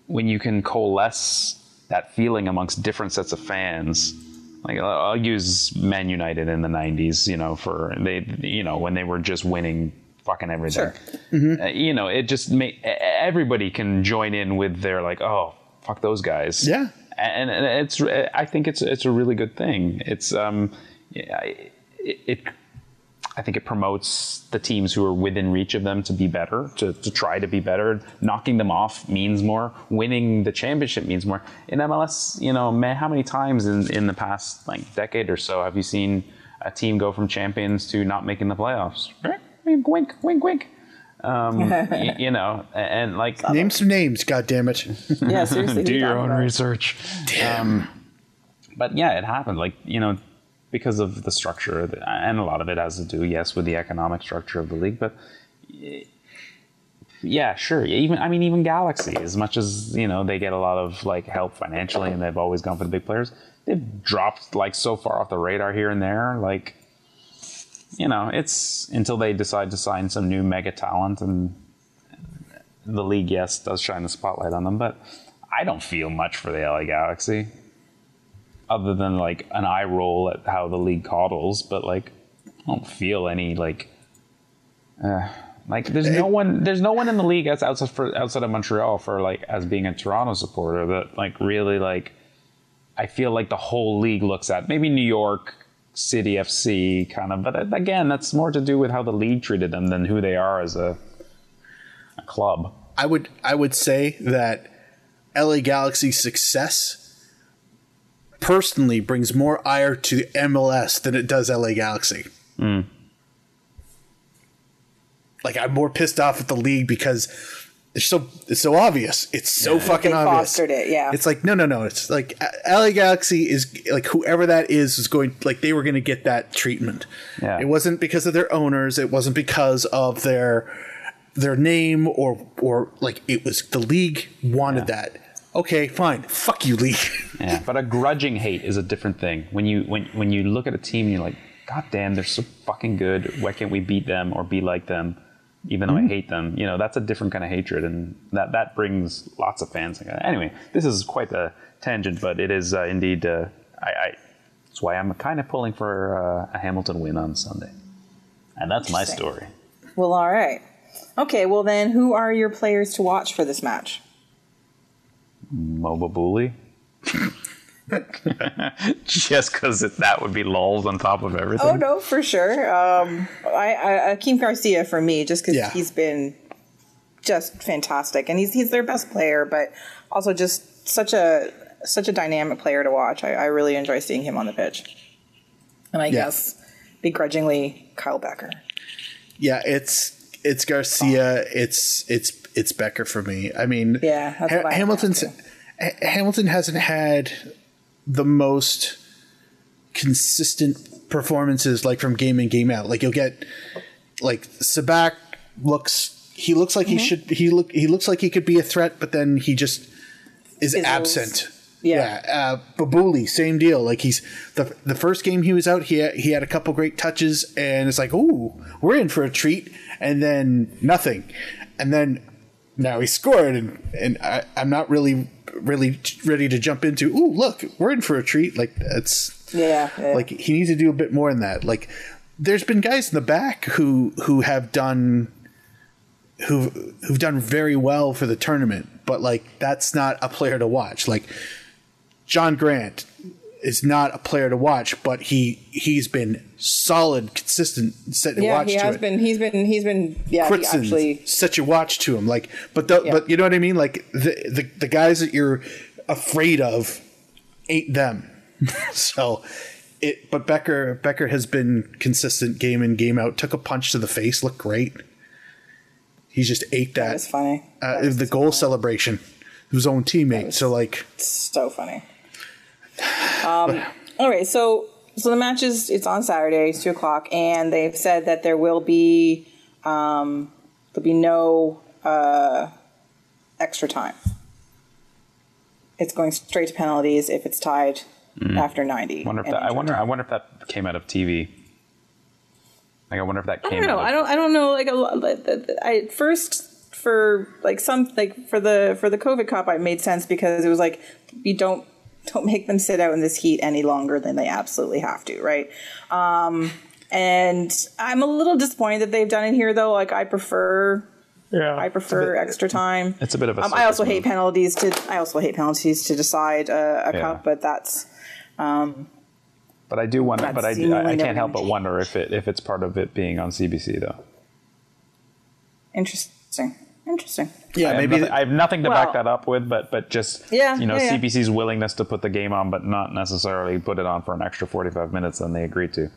when you can coalesce that feeling amongst different sets of fans. Like I'll I'll use Man United in the '90s, you know, for they, you know, when they were just winning fucking everything. Sure. Uh, you know, it just make everybody can join in with their like, oh, fuck those guys. Yeah. and, and it's I think it's it's a really good thing. It's um, yeah, it, it I think it promotes the teams who are within reach of them to be better, to, to try to be better. Knocking them off means more. Winning the championship means more. In MLS, you know, man, how many times in, in the past like decade or so have you seen a team go from champions to not making the playoffs. Wink, wink, wink, wink. Um, y- you know, and, and like Name some names, God damn it! Yeah, seriously. do your own about? research. Um, but yeah, it happened. Like you know, because of the structure, and a lot of it has to do, yes, with the economic structure of the league. But eh, yeah, sure. Even I mean, even Galaxy, as much as you know, they get a lot of like help financially, and they've always gone for the big players. They've dropped like so far off the radar here and there. Like you know, it's until they decide to sign some new mega talent and the league, yes, does shine the spotlight on them, but I don't feel much for the LA Galaxy, other than like an eye roll at how the league coddles. But like, I don't feel any like, uh, like there's no one, there's no one in the league that's outside for outside of Montreal for like as being a Toronto supporter that like really like. I feel like the whole league looks at maybe New York City FC kind of, but again, that's more to do with how the league treated them than who they are as a, a club. I would I would say that LA Galaxy's success personally brings more ire to the MLS than it does LA Galaxy. Hmm. Like I'm more pissed off at the league because it's so it's so obvious. It's so fucking They obvious. fostered it, yeah. It's like no no no. It's like LA Galaxy is like whoever that is is going like they were going to get that treatment. Yeah. It wasn't because of their owners. It wasn't because of their their name or or like it was the league wanted that. Okay, fine. Fuck you, Lee. Yeah, but a grudging hate is a different thing. When you when when you look at a team and you're like, God damn, they're so fucking good. Why can't we beat them or be like them? Even though Mm-hmm. I hate them, you know that's a different kind of hatred, and that that brings lots of fans. Anyway, this is quite a tangent, but it is uh, indeed. Uh, I, I that's why I'm kind of pulling for uh, a Hamilton win on Sunday, and that's my story. Well, all right. Okay, well then, who are your players to watch for this match? Mo Babouli. Just because that would be lulls on top of everything. Oh no, for sure. Um, I, I Akeem Garcia for me, just because Yeah. he's been just fantastic, and he's he's their best player, but also just such a such a dynamic player to watch. I, I really enjoy seeing him on the pitch, and I Yeah. guess begrudgingly Kyle Bekker. yeah, it's it's Garcia. It's it's it's Bekker for me. I mean, Yeah, what Hamilton's. Ha- Hamilton hasn't had the most consistent performances like from game in game out. Like you'll get like Sabak looks he looks like Mm-hmm. he should he look he looks like he could be a threat, but then he just is Fizzles. absent. Yeah. uh, Babouli, same deal. Like he's the the first game he was out, he had, he had a couple great touches, and it's like, ooh, we're in for a treat, and then nothing, and then now he scored, and and I, I'm not really really ready to jump into. Ooh, look, we're in for a treat. Like that's Yeah, yeah. like he needs to do a bit more than that. Like there's been guys in the back who who have done who who've done very well for the tournament, but like that's not a player to watch. Like John Grant is not a player to watch, but he he's been solid, consistent, set to yeah, watch he has been. He's been. He's been. Yeah, Krutzen, actually. such a watch to him. Like, but the, Yeah. but you know what I mean. Like the, the the guys that you're afraid of ain't them. so it. But Bekker Bekker has been consistent game in game out. Took a punch to the face. Looked great. He just ate That that. was funny. uh, That was the goal funny. celebration. His own teammate. So like, so funny. Um, all right, so so the match is it's on Saturday, it's two o'clock, and they've said that there will be um, there'll be no uh, extra time. It's going straight to penalties if it's tied after ninety. wonder if that, I wonder. time. I wonder if that came out of TV. Like, I wonder if that came. I don't know. out. I Of, don't. I don't know. Like a lot. like, the- the- I at first for like some like for the for the COVID cop, it made sense because it was like you don't don't make them sit out in this heat any longer than they absolutely have to, right? Um, and I'm a little disappointed that they've done it here, though. Like I prefer. yeah, I prefer extra time. it's a bit of a Um, I also circus hate penalties to. I also hate penalties to decide uh, a Yeah. cup, but that's But I do wonder. But I, I, I can't help gonna but wonder if it if it's part of it being on CBC though. interesting. Interesting. Yeah, I have, maybe nothing, I have nothing to Well- back that up with, but but just Yeah, you know yeah, yeah. CBC's willingness to put the game on, but not necessarily put it on for an extra forty five minutes than they agreed to.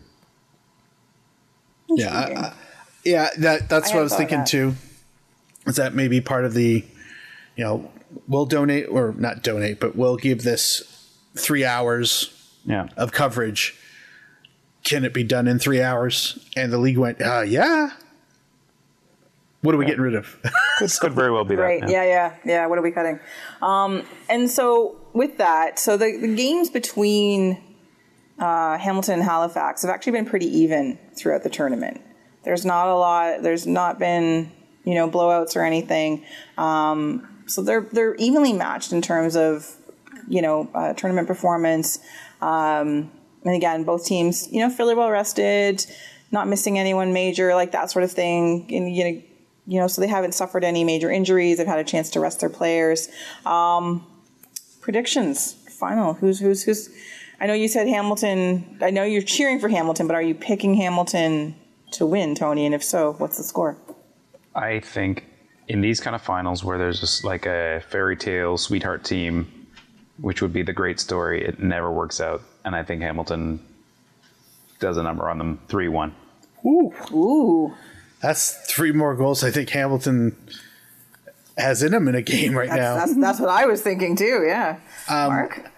Yeah, I, I, yeah. That that's I what I was thinking that. too. Is that maybe part of the, you know, we'll donate or not donate, but we'll give this three hours Yeah. of coverage. Can it be done in three hours? And the league went, uh, yeah. What are we getting rid of? This could very well be that. Right. Yeah. yeah, yeah, What are we cutting? Um, and so with that, so the, the games between uh, Hamilton and Halifax have actually been pretty even throughout the tournament. There's not a lot. There's not been you know blowouts or anything. Um, so they're they're evenly matched in terms of you know uh, tournament performance. Um, and again, both teams you know fairly well rested, not missing anyone major, like that sort of thing. And you know you know, so they haven't suffered any major injuries. They've had a chance to rest their players. Um, predictions, final. Who's who's who's? I know you said Hamilton. I know you're cheering for Hamilton, but are you picking Hamilton to win, Tony? And if so, what's the score? I think in these kind of finals where there's just like a fairy tale sweetheart team, which would be the great story, it never works out. And I think Hamilton does a number on them 3 1. Ooh, Ooh, that's three more goals. I think Hamilton has in him in a game right now. that's that's what I was thinking too. Yeah, Mark.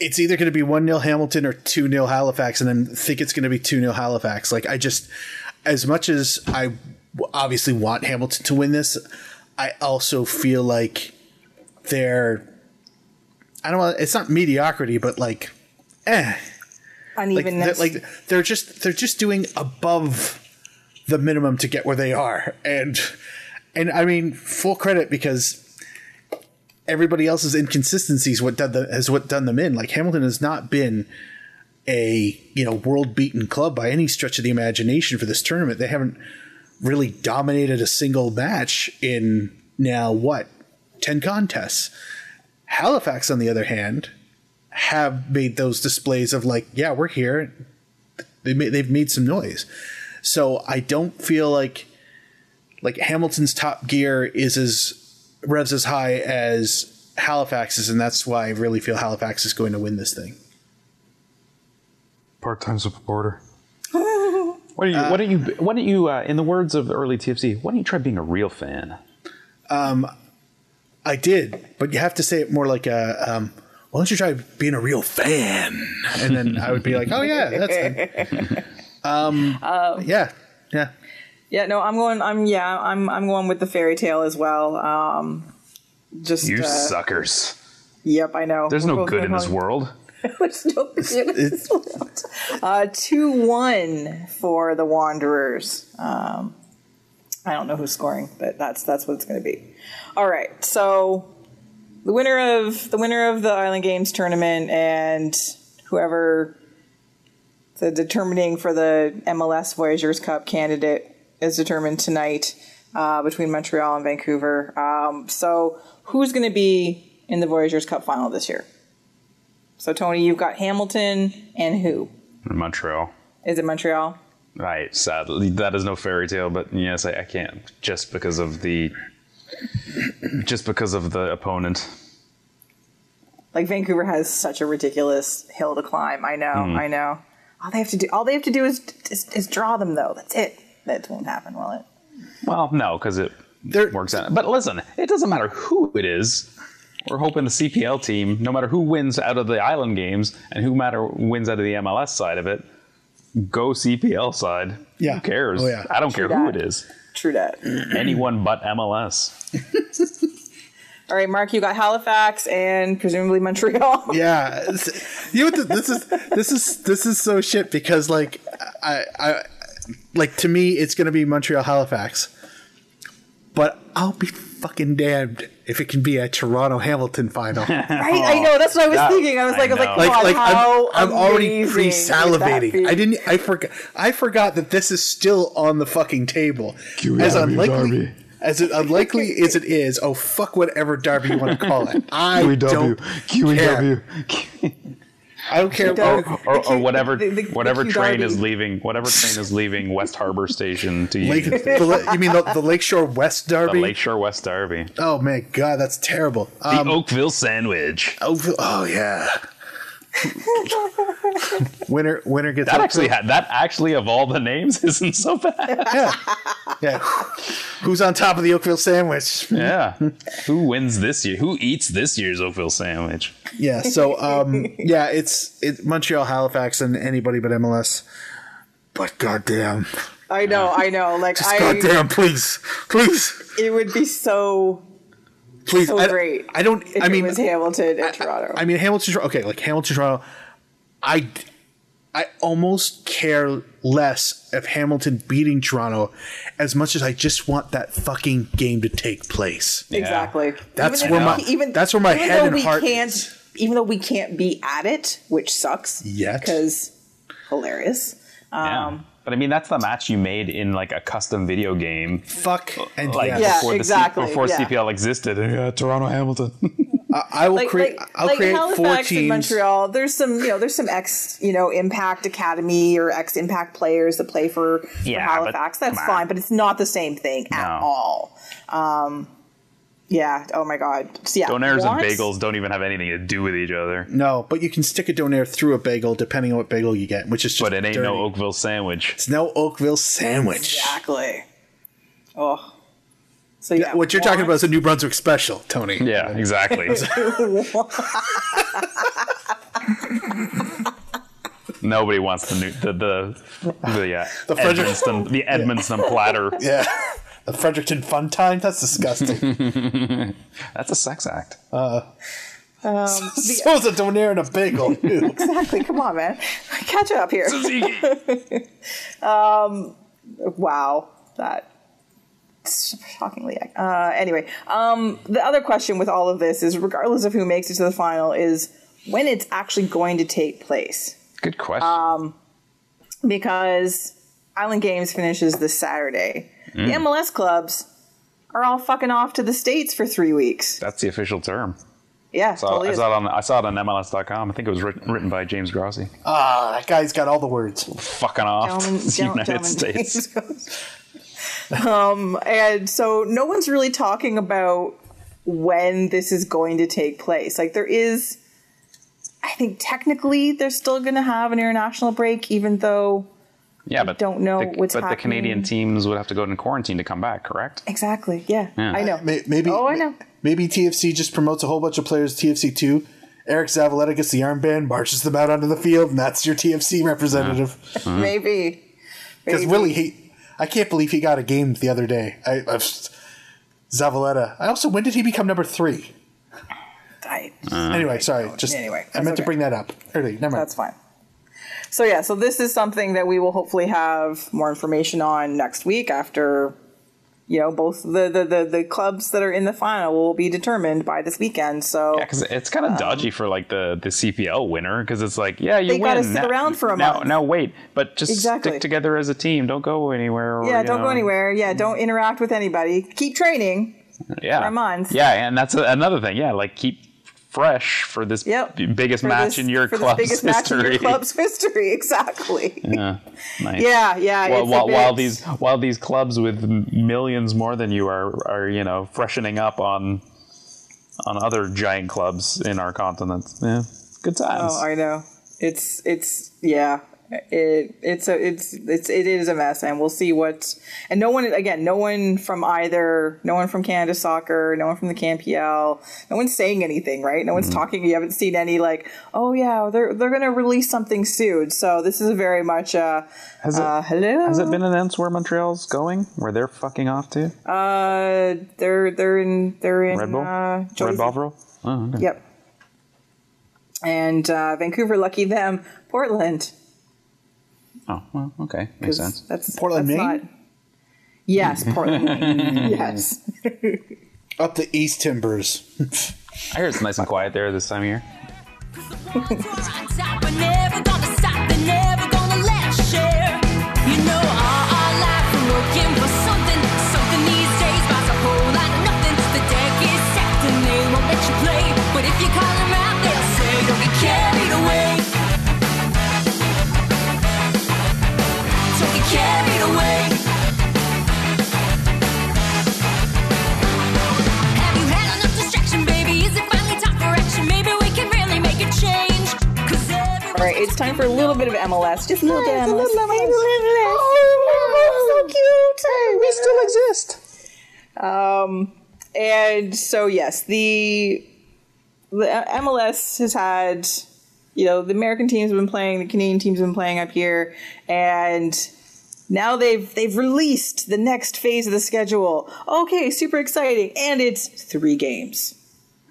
it's either going to be 1 0 Hamilton or 2 0 Halifax, and then think it's going to be 2 0 Halifax. Like, I just, as much as I obviously want Hamilton to win this, I also feel like they're, I don't it's not mediocrity, but like, eh. Like, they're, Unevenness. like they're just they're just doing above the minimum to get where they are. And and i mean full credit because everybody else's inconsistencies what done the, has what done them in. Like hamilton has not been a you know world beaten club by any stretch of the imagination for this tournament. They haven't really dominated a single match in now what 10 contests. Halifax on the other hand have made those displays of like, yeah, we're here. They made, they've made some noise. So I don't feel like like Hamilton's top gear is as revs as high as Halifax's, and that's why I really feel Halifax is going to win this thing. Part time supporter. Why don't you? why don't you? Why don't you? Uh, in the words of the early TFC, why don't you try being a real fan? Um, I did, but you have to say it more like a. Um, why don't you try being a real fan? And then I would be like, oh yeah, that's. Fine. Um, yeah, yeah. yeah, no, I'm going. I'm yeah, I'm I'm going with the fairy tale as well. Um, just You uh, suckers. Yep, I know. There's We're no good in this world. There's no good in this world. Uh, two one for the Wanderers. Um, I don't know who's scoring, but that's that's what it's going to be. All right, so the winner of the winner of the Island Games tournament and whoever the determining for the MLS Voyageurs Cup candidate is determined tonight uh, between Montreal and Vancouver. Um, so who's going to be in the Voyageurs Cup final this year? So Tony, you've got Hamilton and who? Montreal. Is it Montreal? Right. Sadly, that is no fairy tale, but yes, I, I can't just because of the just because of the opponent. Like Vancouver has such a ridiculous hill to climb. I know, Hmm. I know. All they have to do, all they have to do is, is is draw them though. That's it. That won't happen, will it? Well, no, because it There- works out. But listen, it doesn't matter who it is. We're hoping the CPL team, no matter who wins out of the island games and who matter wins out of the MLS side of it, go CPL side. Yeah. Who cares? Oh, yeah. I don't True care who it is. True that. Anyone but MLS. All right, Mark, you got Halifax and presumably Montreal. Yeah, you know the, this is this is this is so shit because like I I like to me it's gonna be Montreal Halifax, but I'll be fucking damned if it can be a Toronto Hamilton final. Right? I know. That's what I was That- thinking. I was like, I, I was like, like, like how I'm, I'm already pre would that be? salivating. I didn't I forgot I forgot that this is still on the fucking table. As QEW unlikely Derby. as it unlikely as it is, oh fuck whatever Derby you want to call it. I don't care. I don't care. QEW. Oh, or, or whatever the- the- the whatever Q train Derby. is leaving whatever train is leaving West Harbor Station to Lake, Union the, you mean the, the Lakeshore West Derby? the Derby? Lakeshore West Derby. oh man, God, that's terrible. The Um, Oakville Sandwich. oh, oh, yeah. winner winner gets That actually had that actually of all the names isn't so bad. yeah yeah. Who's on top of the Oakville sandwich? Yeah. Who wins this year? Who eats this year's Oakville sandwich? Yeah. So um yeah, it's it Montreal, Halifax, and anybody but MLS. But goddamn, I know, I know. Like just I, goddamn, please, please, it would be so please. so I, great. I don't. if I mean, it was Hamilton and Toronto. I mean Hamilton. Tor- Okay, like Hamilton, Toronto. I, I almost care less of Hamilton beating Toronto, as much as I just want that fucking game to take place. exactly. That's Even where my- we- even that's where my even head though and we heart can't. Even though we can't be at it, which sucks. Yet. because hilarious. Yeah. Um, But I mean, that's the match you made in like a custom video game, Fuck and like. Yeah, before exactly, the C- before yeah. CPL existed. Yeah, Toronto Hamilton. I, I will like, create. like, I'll like create Halifax four and teams. Montreal. There's some, you know, there's some ex, you know, Impact Academy or ex Impact players that play for, for Yeah, but Halifax. That's come fine, but it's not the same thing at all. Um, yeah. Oh my God. So, yeah. Donairs and bagels don't even have anything to do with each other. No, but you can stick a donair through a bagel depending on what bagel you get, which is just But it ain't dirty. no Oakville sandwich. It's no Oakville sandwich. Exactly. Oh. So yeah. What you're talking about is a New Brunswick special, Tony. Yeah, exactly. Nobody wants the new the the the, uh, The Frederick- Edmonton the Edmonton platter. Yeah. The Fredericton Fun Time? That's disgusting. That's a sex act. Um, so is a donair and a bagel. Ew. Exactly. Come on, man. Catch it up here. Wow. That shockingly. Uh, anyway, um, the other question with all of this is, regardless of who makes it to the final, is when it's actually going to take place. Good question. Um, Because Island Games finishes this Saturday. Mm. The MLS clubs are all fucking off to the states for three weeks. That's the official term. Yeah, So totally I saw it on I saw it on MLS.com. I think it was written, written by James Grossi. Ah, that guy's got all the words. Fucking off Gentlemen- the United gentlemen States. um, and so no one's really talking about when this is going to take place. Like there is, I think technically they're still going to have an international break, even though Yeah, but don't know the, what's But the Canadian teams would have to go in quarantine to come back, correct? exactly, yeah, Yeah. I know. Maybe. Oh, I know. Maybe TFC just promotes a whole bunch of players TFC two. Eric Zavaleta gets the armband, marches them out onto the field, and that's your TFC representative. Uh-huh. Maybe Because Maybe. Willie, he, I can't believe he got a game the other day. I, I've, Zavaleta. I also, when did he become number three? I, uh-huh. anyway, sorry. Just Anyway, I meant that's to bring that up early. Never mind. that's fine. So yeah, so this is something that we will hopefully have more information on next week after. You know, both the, the, the, the clubs that are in the final will be determined by this weekend. So Yeah, because it's kind of um, dodgy for like the the CPL winner because it's like, yeah, you They win. gotta sit around for a now, month. Now wait, but just Exactly. stick together as a team. Don't go anywhere. Or, Yeah, don't go anywhere. Yeah, don't mm. interact with anybody. Keep training. Yeah, for a month. Yeah, and that's a, another thing. Yeah, like keep fresh for this Yep. biggest For match this- in your club's biggest match in history. your club's history. Exactly. Yeah, nice. Yeah, yeah. While, it's while, bit- while these while these clubs with millions more than you are are you know freshening up on on other giant clubs in our continent. Yeah, good times. Oh, I know. It's it's yeah. It it's a it's it's it is a mess, and we'll see what. And no one again, no one from either, no one from Canada Soccer, no one from the CanPL, no one's saying anything, right? No Mm-hmm. one's talking. You haven't seen any like, oh yeah, they're they're gonna release something soon. So this is very much uh, has it uh hello. has it been announced where Montreal's going? Where they're fucking off to? Uh, they're they're in they're in Red Bull. Uh, Red. Bull. Oh, okay. Yep. And uh, Vancouver, lucky them. Portland, Oh, well, okay, makes sense. That's Portland, that's Maine? not- Yes, mm-hmm. Portland, Maine. yes. Up the East Timbers. I hear it's nice and quiet there this time of year. change. 'Cause it's time for a little bit of MLS. Just a little bit of MLS. Oh, so cute. Hey, we still exist. Um, and so yes, the the MLS has had, you know, the American teams have been playing, the Canadian teams have been playing up here, and now they've they've released the next phase of the schedule. Okay, super exciting, and it's three games,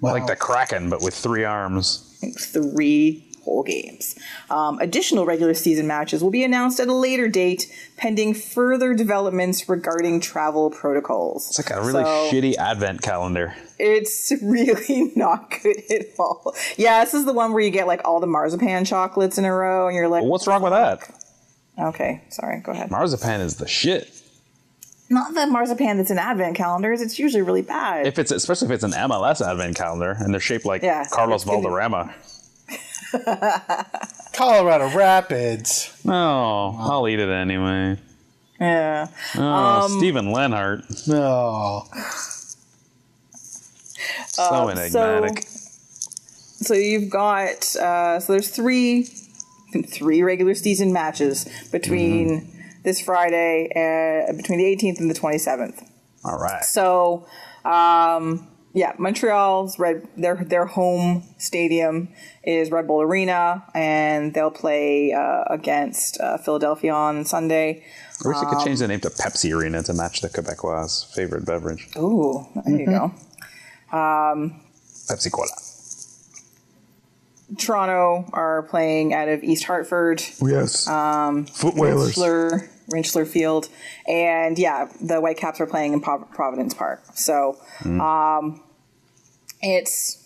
Like the Kraken, but with three arms. three whole games. Um, additional regular season matches will be announced at a later date, pending further developments regarding travel protocols. It's like a really So- shitty advent calendar. It's really not good at all. Yeah, this is the one where you get like all the marzipan chocolates in a row, and you're like, What's wrong with that? okay, sorry, go ahead. Marzipan is the shit. Not the marzipan that's in advent calendars. It's usually really bad. If it's especially if it's an MLS advent calendar and they're shaped like Yeah, Carlos Valderrama. Colorado Rapids. No, I'll eat it anyway. yeah. Oh, Um, Stephen Lenhart. No. So Uh, enigmatic. So you've got uh, so there's three three regular season matches between Mm-hmm. this Friday and between the 18th and the 27th. All right. So, um, yeah, Montreal's red their their home stadium is Red Bull Arena, and they'll play uh, against uh, Philadelphia on Sunday. I wish they um, could change the name to Pepsi Arena to match the Quebecois' favorite beverage, Ooh, there you go. Pepsi Cola. Toronto are playing out of East Hartford, Yes. Um, Foot whalers. Rentschler, Rentschler Field, and yeah, the Whitecaps are playing in Prov- Providence Park. So, Hmm. um, it's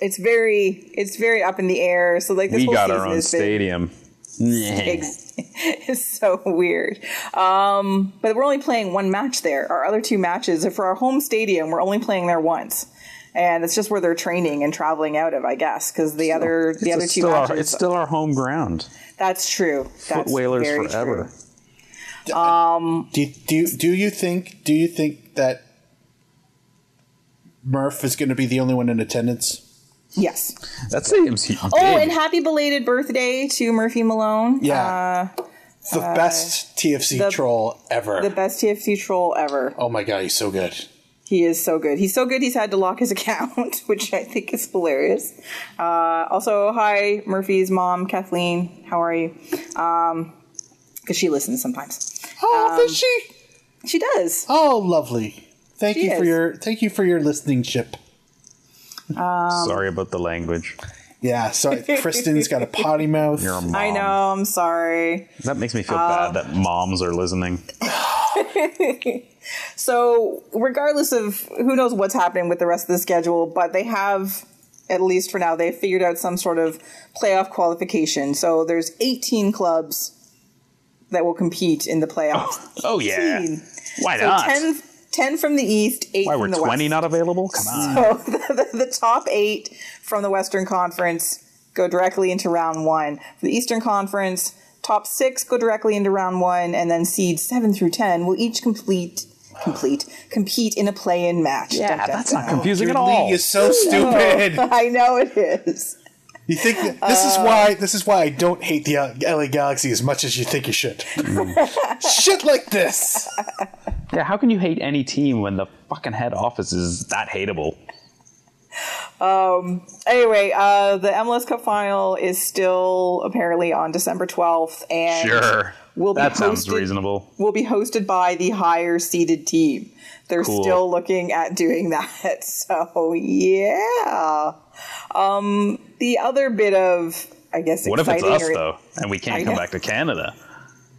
it's very it's very up in the air. So like this We whole got our own stadium. Ex- it's so weird. Um, but we're only playing one match there. Our other two matches, are for our home stadium, we're only playing there once. And it's just where they're training and traveling out of, I guess, because the other the It's other two still our, matches. it's still our home ground. that's true. Foot That's whalers very forever. true. Do, do, do you think do you think that Murph is going to be the only one in attendance? Yes. That seems oh, big. Oh, and happy belated birthday to Murphy Malone. Yeah. Uh, the uh, best TFC the- troll ever. The best TFC troll ever. oh my god, he's so good. He is so good. He's so good he's had to lock his account, which I think is hilarious. Uh, also, hi, Murphy's mom, Kathleen. How are you? Um, because she listens sometimes. Oh, does um, she? She does. Oh, lovely. Thank She you for your thank you for your listening ship. Sorry about the language. Yeah, sorry. Kristen's got a potty mouth. You're a mom. I know. I'm sorry. That makes me feel Uh, bad that moms are listening. So, regardless of who knows what's happening with the rest of the schedule, but they have, at least for now, they've figured out some sort of playoff qualification. So, there's 18 clubs that will compete in the playoffs. Oh yeah. Why So not? 10, 10 from the East, 8 Why from were 20 West. not available? Come on. So the, the, the top eight from the Western Conference go directly into round one. For the Eastern Conference, top six go directly into round one, and then seeds seven through ten will each complete complete compete in a play-in match. Yeah, Dun, dun, that's not confusing Your at all. league is so stupid. I know it is. You think that, this is why this is why I don't hate the uh, LA Galaxy as much as you think you should. Shit like this. Yeah, how can you hate any team when the fucking head office is that hateable? Um, Anyway, uh, the MLS Cup final is still apparently on December 12th, and Sure. will be that sounds reasonable. will be hosted by the higher seeded team. They're Cool. still looking at doing that. So yeah. Um, the other bit of I guess What if it's us or- though, and we can't I come know. back to Canada?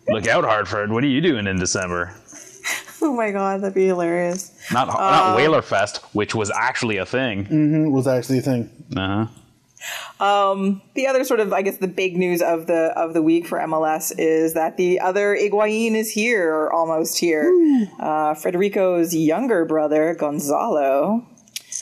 Look out, Hartford. What are you doing in December? Oh my god, that'd be hilarious. Not Uh, not Whaler Fest, which was actually a thing. It was actually a thing. Uh huh. The other sort of I guess the big news of the of the week for MLS is that the other Higuain is here or almost here. Uh, Federico's younger brother Gonzalo.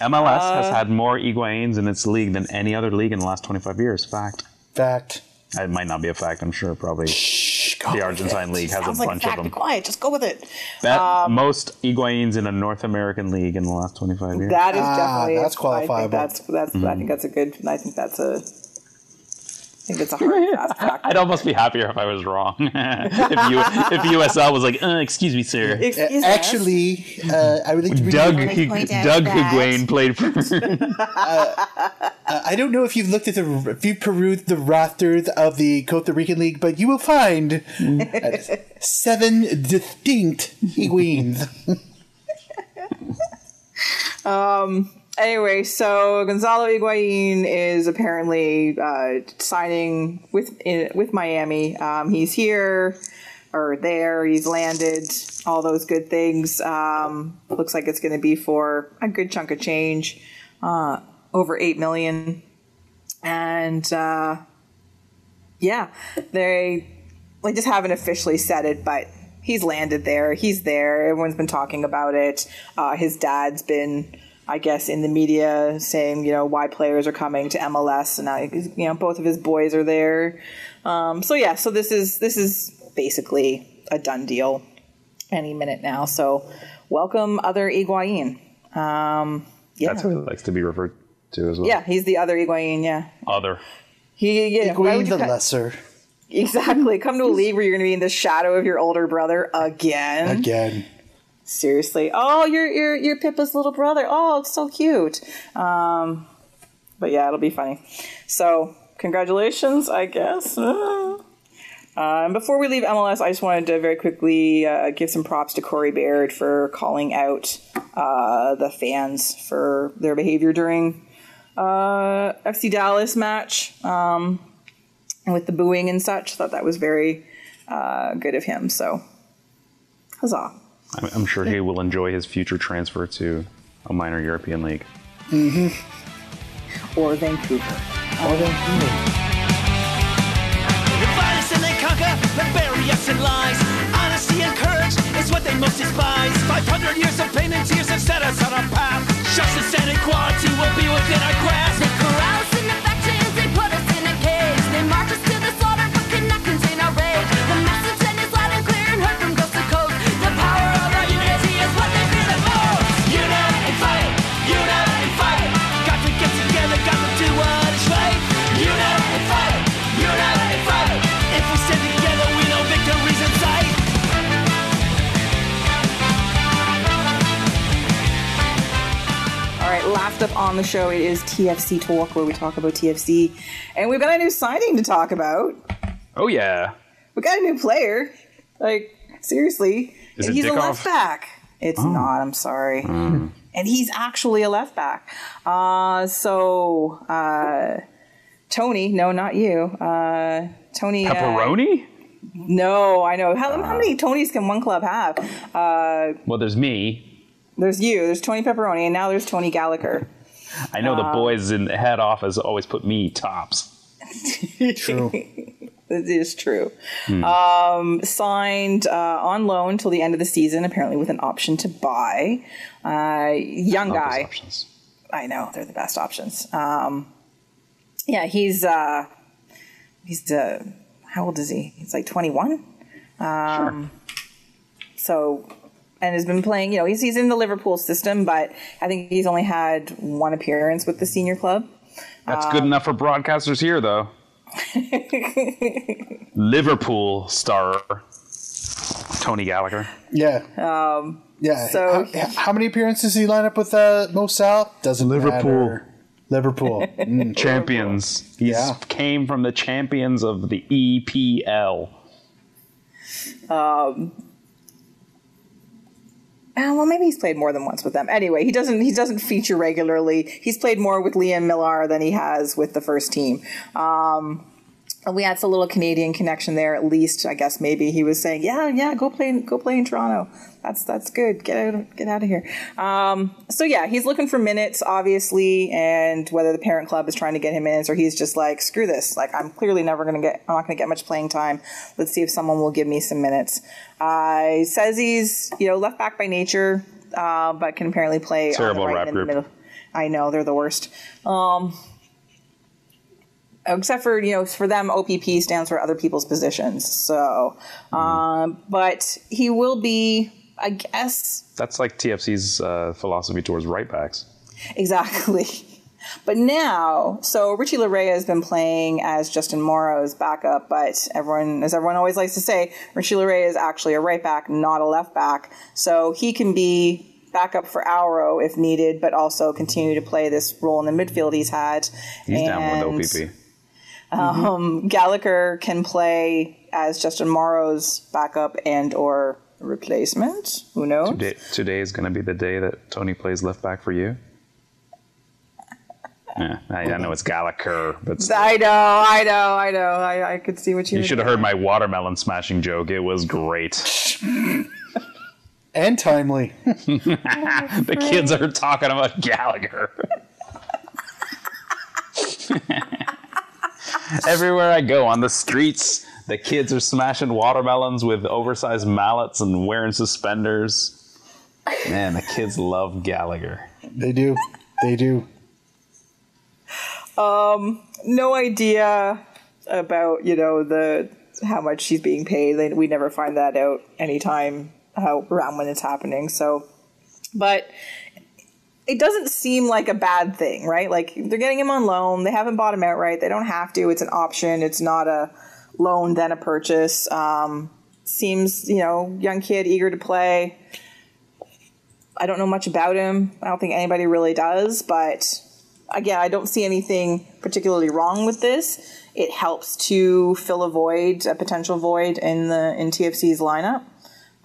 MLS Uh, has had more Higuains in its league than any other league in the last 25 years. Fact. Fact. It might not be a fact. I'm sure probably Shh, go the Argentine it. league has Sounds a like a bunch fact. of Be them. quiet. Just go with it. That most Higuains in a North American league in the last 25 years. That is Ah, definitely that's I think qualifiable. that's that's I think that's a good. I think that's a think it's a hard fast fact. I'd almost be happier if I was wrong. if you if USL was like, uh, excuse me, sir. Excuse. Actually, uh, I would like to read Doug wanna point out Doug that- Higuain played for. I don't know if you've looked at the if you perused the rosters of the Costa Rican League, but you will find uh, seven distinct Higuains. Anyway, so Gonzalo Higuain is apparently uh, signing with in, with Miami. Um, he's here or there. He's landed. All those good things. Um, looks like it's going to be for a good chunk of change, uh, over eight million, and uh, yeah, they they just haven't officially said it, but he's landed there. He's there. Everyone's been talking about it. Uh, his dad's been, I guess, in the media saying, you know, why players are coming to MLS, and now, you know, both of his boys are there. Um, so yeah, so this is this is basically a done deal any minute now. So welcome, other Higuain. Um, yeah, That's how he likes to be referred to as well. yeah, he's the other Higuain. Yeah, Other. he yeah. why Higuain would you the cut- lesser Exactly. Come to a league where you're going to be in the shadow of your older brother again. again. Seriously. Oh, you're you're you're Pippa's little brother. Oh, it's so cute. Um, but yeah, it'll be funny. So, congratulations, I guess. Uh, and before we leave MLS, I just wanted to very quickly uh, give some props to Corey Baird for calling out uh, the fans for their behavior during uh, FC Dallas match um, with the booing and such. Thought that was very uh, good of him. So, huzzah! I'm, I'm sure he will enjoy his future transfer to a minor European league. Mm-hmm. Or Vancouver. Violence and they conquer, they bury us in lies. Honesty and courage is what they most despise. 500 years of pain and tears have set us on our path. Justice and equality will be within our grasp. They corral us in affections, they put us in a cage. They march us up on the show, it is TFC Talk, where we talk about TFC. And we've got a new signing to talk about. Oh yeah. We got a new player. Like, seriously. Is and he's a left back. It's not, I'm sorry. And he's actually a left back. Uh, so, uh, Tony, no, not you. Uh, Tony. uh, Pepperoni? no, I know. How, how many Tonys can one club have? Uh, Well, there's me. there's you, there's Tony Pepperoni, and now there's Tony Gallagher. I know Uh, the boys in the head office always put me tops. True. It is true. Um, signed uh, on loan till the end of the season, apparently with an option to buy. Uh, young Love those guy. options. I know they're the best options. Um, yeah, he's uh, he's uh, how old is he? He's like twenty one. Um, So, and has been playing. You know, he's he's in the Liverpool system, but I think he's only had one appearance with the senior club. That's Um, good enough for broadcasters here, though. Liverpool star Tony Gallagher. Yeah. Um, yeah. so- how, how many appearances did he line up with uh, Mo Salah? Doesn't Liverpool. matter. Liverpool. Mm. Champions. He Yeah. came from the champions of the EPL. Uh, well, maybe he's played more than once with them. Anyway, he doesn't he doesn't feature regularly. He's played more with Liam Millar than he has with the first team. Um, we had a little Canadian connection there, at least. I guess maybe he was saying, "Yeah, yeah, go play, go play in Toronto. That's that's good. Get out, get out of here." Um, so yeah, he's looking for minutes, obviously, and whether the parent club is trying to get him minutes or he's just like, "Screw this! Like, I'm clearly never going to get. I'm not going to get much playing time. Let's see if someone will give me some minutes." Uh, he says he's you know left back by nature, uh, but can apparently play Terrible right rap in the group. middle. I know they're the worst. Um, except for you know for them opp stands for other people's positions so um, but he will be i guess That's like TFC's uh, philosophy towards right backs. exactly But now, so Richie Laryea has been playing as Justin Morrow's backup, but everyone, as everyone always likes to say, Richie Laryea is actually a right back, not a left back. So he can be backup for Auro if needed, but also continue to play this role in the midfield he's had. He's down with OPP. Um, Gallagher can play as Justin Morrow's backup and or replacement. Who knows? Today, today is going to be the day that Tony plays left back for you. Yeah, I, I know it's Gallagher, but still. I know, I know, I know. I, I could see what you. you should have heard my watermelon smashing joke. It was great. And timely. The kids are talking about Gallagher. Everywhere I go on the streets, the kids are smashing watermelons with oversized mallets and wearing suspenders. Man, the kids love Gallagher. They do. They do. Um, no idea about you know the how much she's being paid. They, we never find that out anytime how around when it's happening. So, but it doesn't seem like a bad thing, right? Like they're getting him on loan. They haven't bought him outright. They don't have to. It's an option. It's not a loan then a purchase. Um, seems you know young kid eager to play. I don't know much about him. I don't think anybody really does, but again, I don't see anything particularly wrong with this. It helps to fill a void, a potential void in the in TFC's lineup.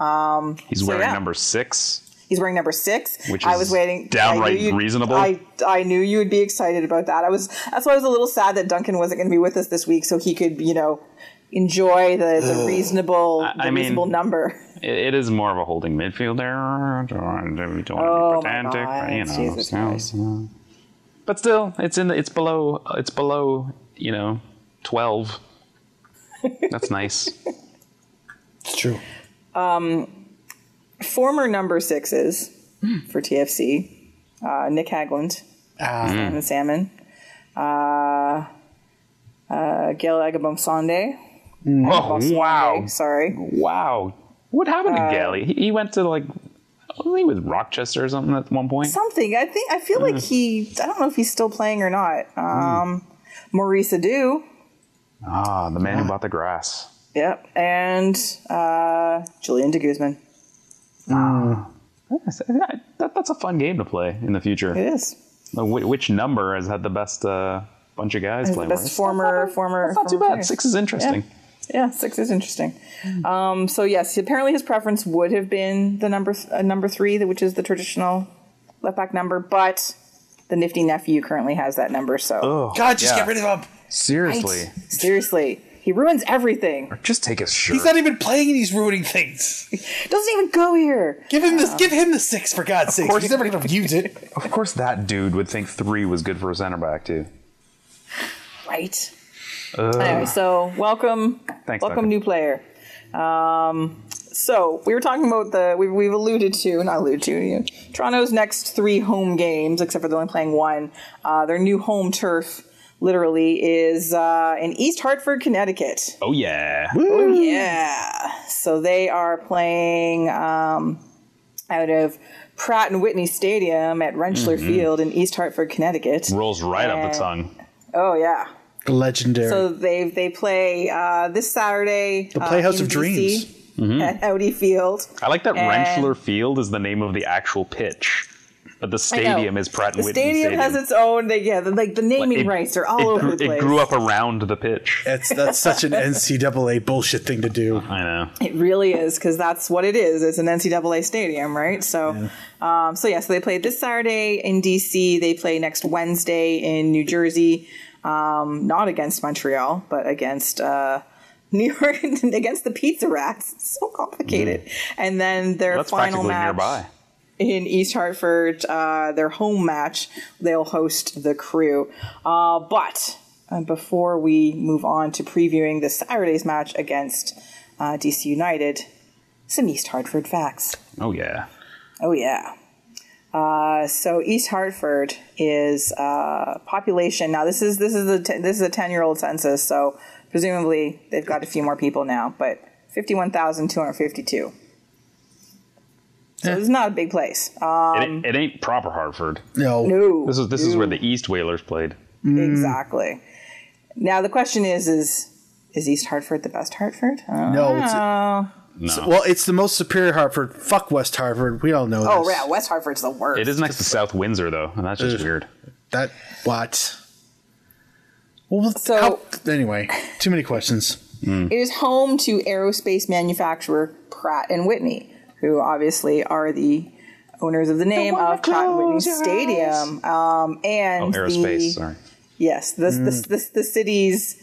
Um, He's So, wearing yeah. number six. He's wearing number six, Which I is was waiting. downright I knew reasonable. I I knew you would be excited about that. I was. That's why I was a little sad that Duncan wasn't going to be with us this week, so he could, you know, enjoy the, the reasonable, I- the I mean- reasonable number. It, it is more of a holding midfielder. Don't want to, don't want Oh to be my pedantic, but, you know. Jesus so- Christ. so- But still, it's in. The, it's below. It's below. You know, twelve. That's nice. It's true. Um, Former number sixes for TFC, uh, Nick Hagglund, Ah, and the Salmon, uh, uh, Gale Agbossoumonde. Oh wow! Sorry. Wow! What happened Uh, to Gally? He, he went to like. He with Rochester or something at one point? something. I think I feel like he. I don't know if he's still playing or not. Um, Maurice Edu. Ah, the man who bought the grass. Yep, and uh, Julian de Guzman. That, that's a fun game to play in the future. It is. Like, Which number has had the best uh, bunch of guys Has the playing? best with? former former. That's not too bad. players. Six is interesting. Yeah, six is interesting. Um, so yes, apparently his preference would have been the number uh, number three, which is the traditional left back number, but the nifty nephew currently has that number. So God, just yeah. get rid of him. Seriously, seriously, he ruins everything. just take his shirt. He's not even playing and he's ruining things. Doesn't even go here. Give him this. Give him the six for God's sake. course- He's never going to use it. of course, that dude would think three was good for a center back too. Right. Anyway, so welcome, Thanks, welcome, Duncan. new player. Um, so we were talking about the we, we've alluded to not alluded to you know, Toronto's next three home games, except for they're only playing one. Uh, their new home turf, literally, is uh, in East Hartford, Connecticut. Oh yeah, Oh yeah! So they are playing um, out of Pratt and Whitney Stadium at Rentschler Field in East Hartford, Connecticut. rolls right up the tongue. Oh yeah. Legendary. So they they play uh, this Saturday. The Playhouse of Dreams. at Audi Field. I like that And- Rentschler Field is the name of the actual pitch, but the stadium is Pratt and The Whitney stadium, has its own. They, yeah, the, like the naming It- rights are all it over grew, the place. It grew up around the pitch. That's that's such an NCAA bullshit thing to do. I know. It really is because that's what it is. It's an NCAA stadium, right? So, um, so yeah. So they play this Saturday in DC. They play next Wednesday in New Jersey. Um, not against Montreal, but against uh, New York, against the Pizza Rats. It's so complicated. And then their That's final practically match nearby. In East Hartford, uh, their home match, they'll host the crew. Uh, but uh, before we move on to previewing the Saturday's match against uh, DC United, some East Hartford facts. Oh yeah. Oh yeah. Uh, so East Hartford is uh, population now. This is this is a t- this is a ten year old census, so presumably they've got a few more people now, but fifty one thousand two hundred fifty two. So it's not a big place. Uh, it, ain't- it ain't proper Hartford. No. no, This is this is where the East Whalers played. exactly. Now the question is: is is East Hartford the best Hartford? Uh, No, it's, oh, No, well, it's the most superior Hartford. Fuck West Hartford. We all know oh this. yeah, West Hartford's the worst. it is next to South Windsor though, and that's just Ugh. weird. That what? Well, So- how, anyway, too many questions. It is home to aerospace manufacturer Pratt and Whitney, who obviously are the owners of the name of Pratt and Whitney Stadium, um, Oh, and aerospace. the Sorry. yes, the the, the, the city's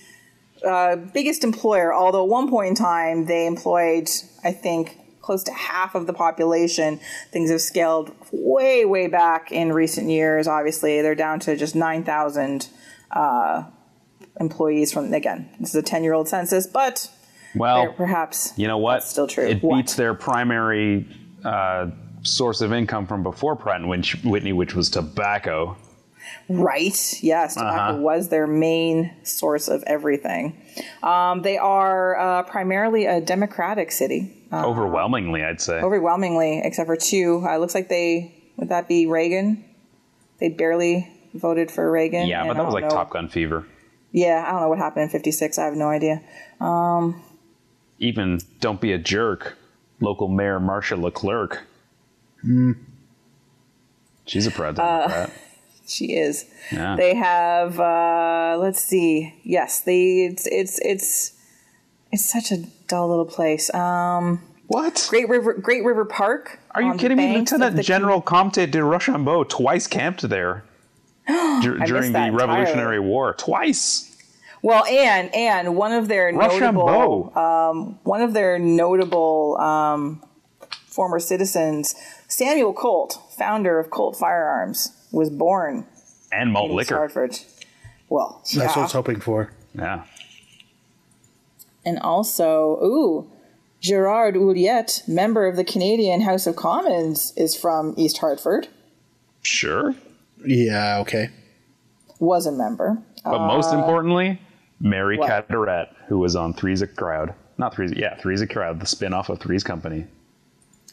uh, biggest employer. Although at one point in time they employed, I think, close to half of the population. Things have scaled way, way back in recent years. Obviously, they're down to just nine thousand uh, employees. From again, this is a ten-year-old census, but Well, perhaps you know what? Still true. It What? beats their primary uh, source of income from before Pratt and Whitney, which was tobacco. Right. Yes. Tobacco Uh-huh. was their main source of everything. Um, they are uh, primarily a Democratic city, uh, Overwhelmingly, I'd say. overwhelmingly, except for two. Uh, looks like they would that be Reagan? They barely voted for Reagan. yeah, but that was like know- Top Gun fever. Yeah, I don't know what happened in '56. I have no idea. Even don't be a jerk. Local Mayor Marcia Leclerc. Hmm. She's a proud Uh, Democrat. She is. Yeah. They have. Uh, let's see. Yes, they. It's it's it's it's such a dull little place. Um, what? Great River Great River Park. Are you kidding me? Lieutenant General Comte de Rochambeau twice camped there dur- during the entirely. Revolutionary War. Twice. Well, and and one of their notable um, one of their notable um, former citizens, Samuel Colt, founder of Colt Firearms, was born and malt in East liquor. Hartford. Well, That's what I was hoping for. Yeah. and also, ooh, Gerard Ouliette, member of the Canadian House of Commons, is from East Hartford. Sure. Yeah. Okay. Was a member. But most Uh, importantly, Mary? Cadorette, who was on Three's a Crowd. Not Three's, yeah, Three's a Crowd, the spin off of Three's Company.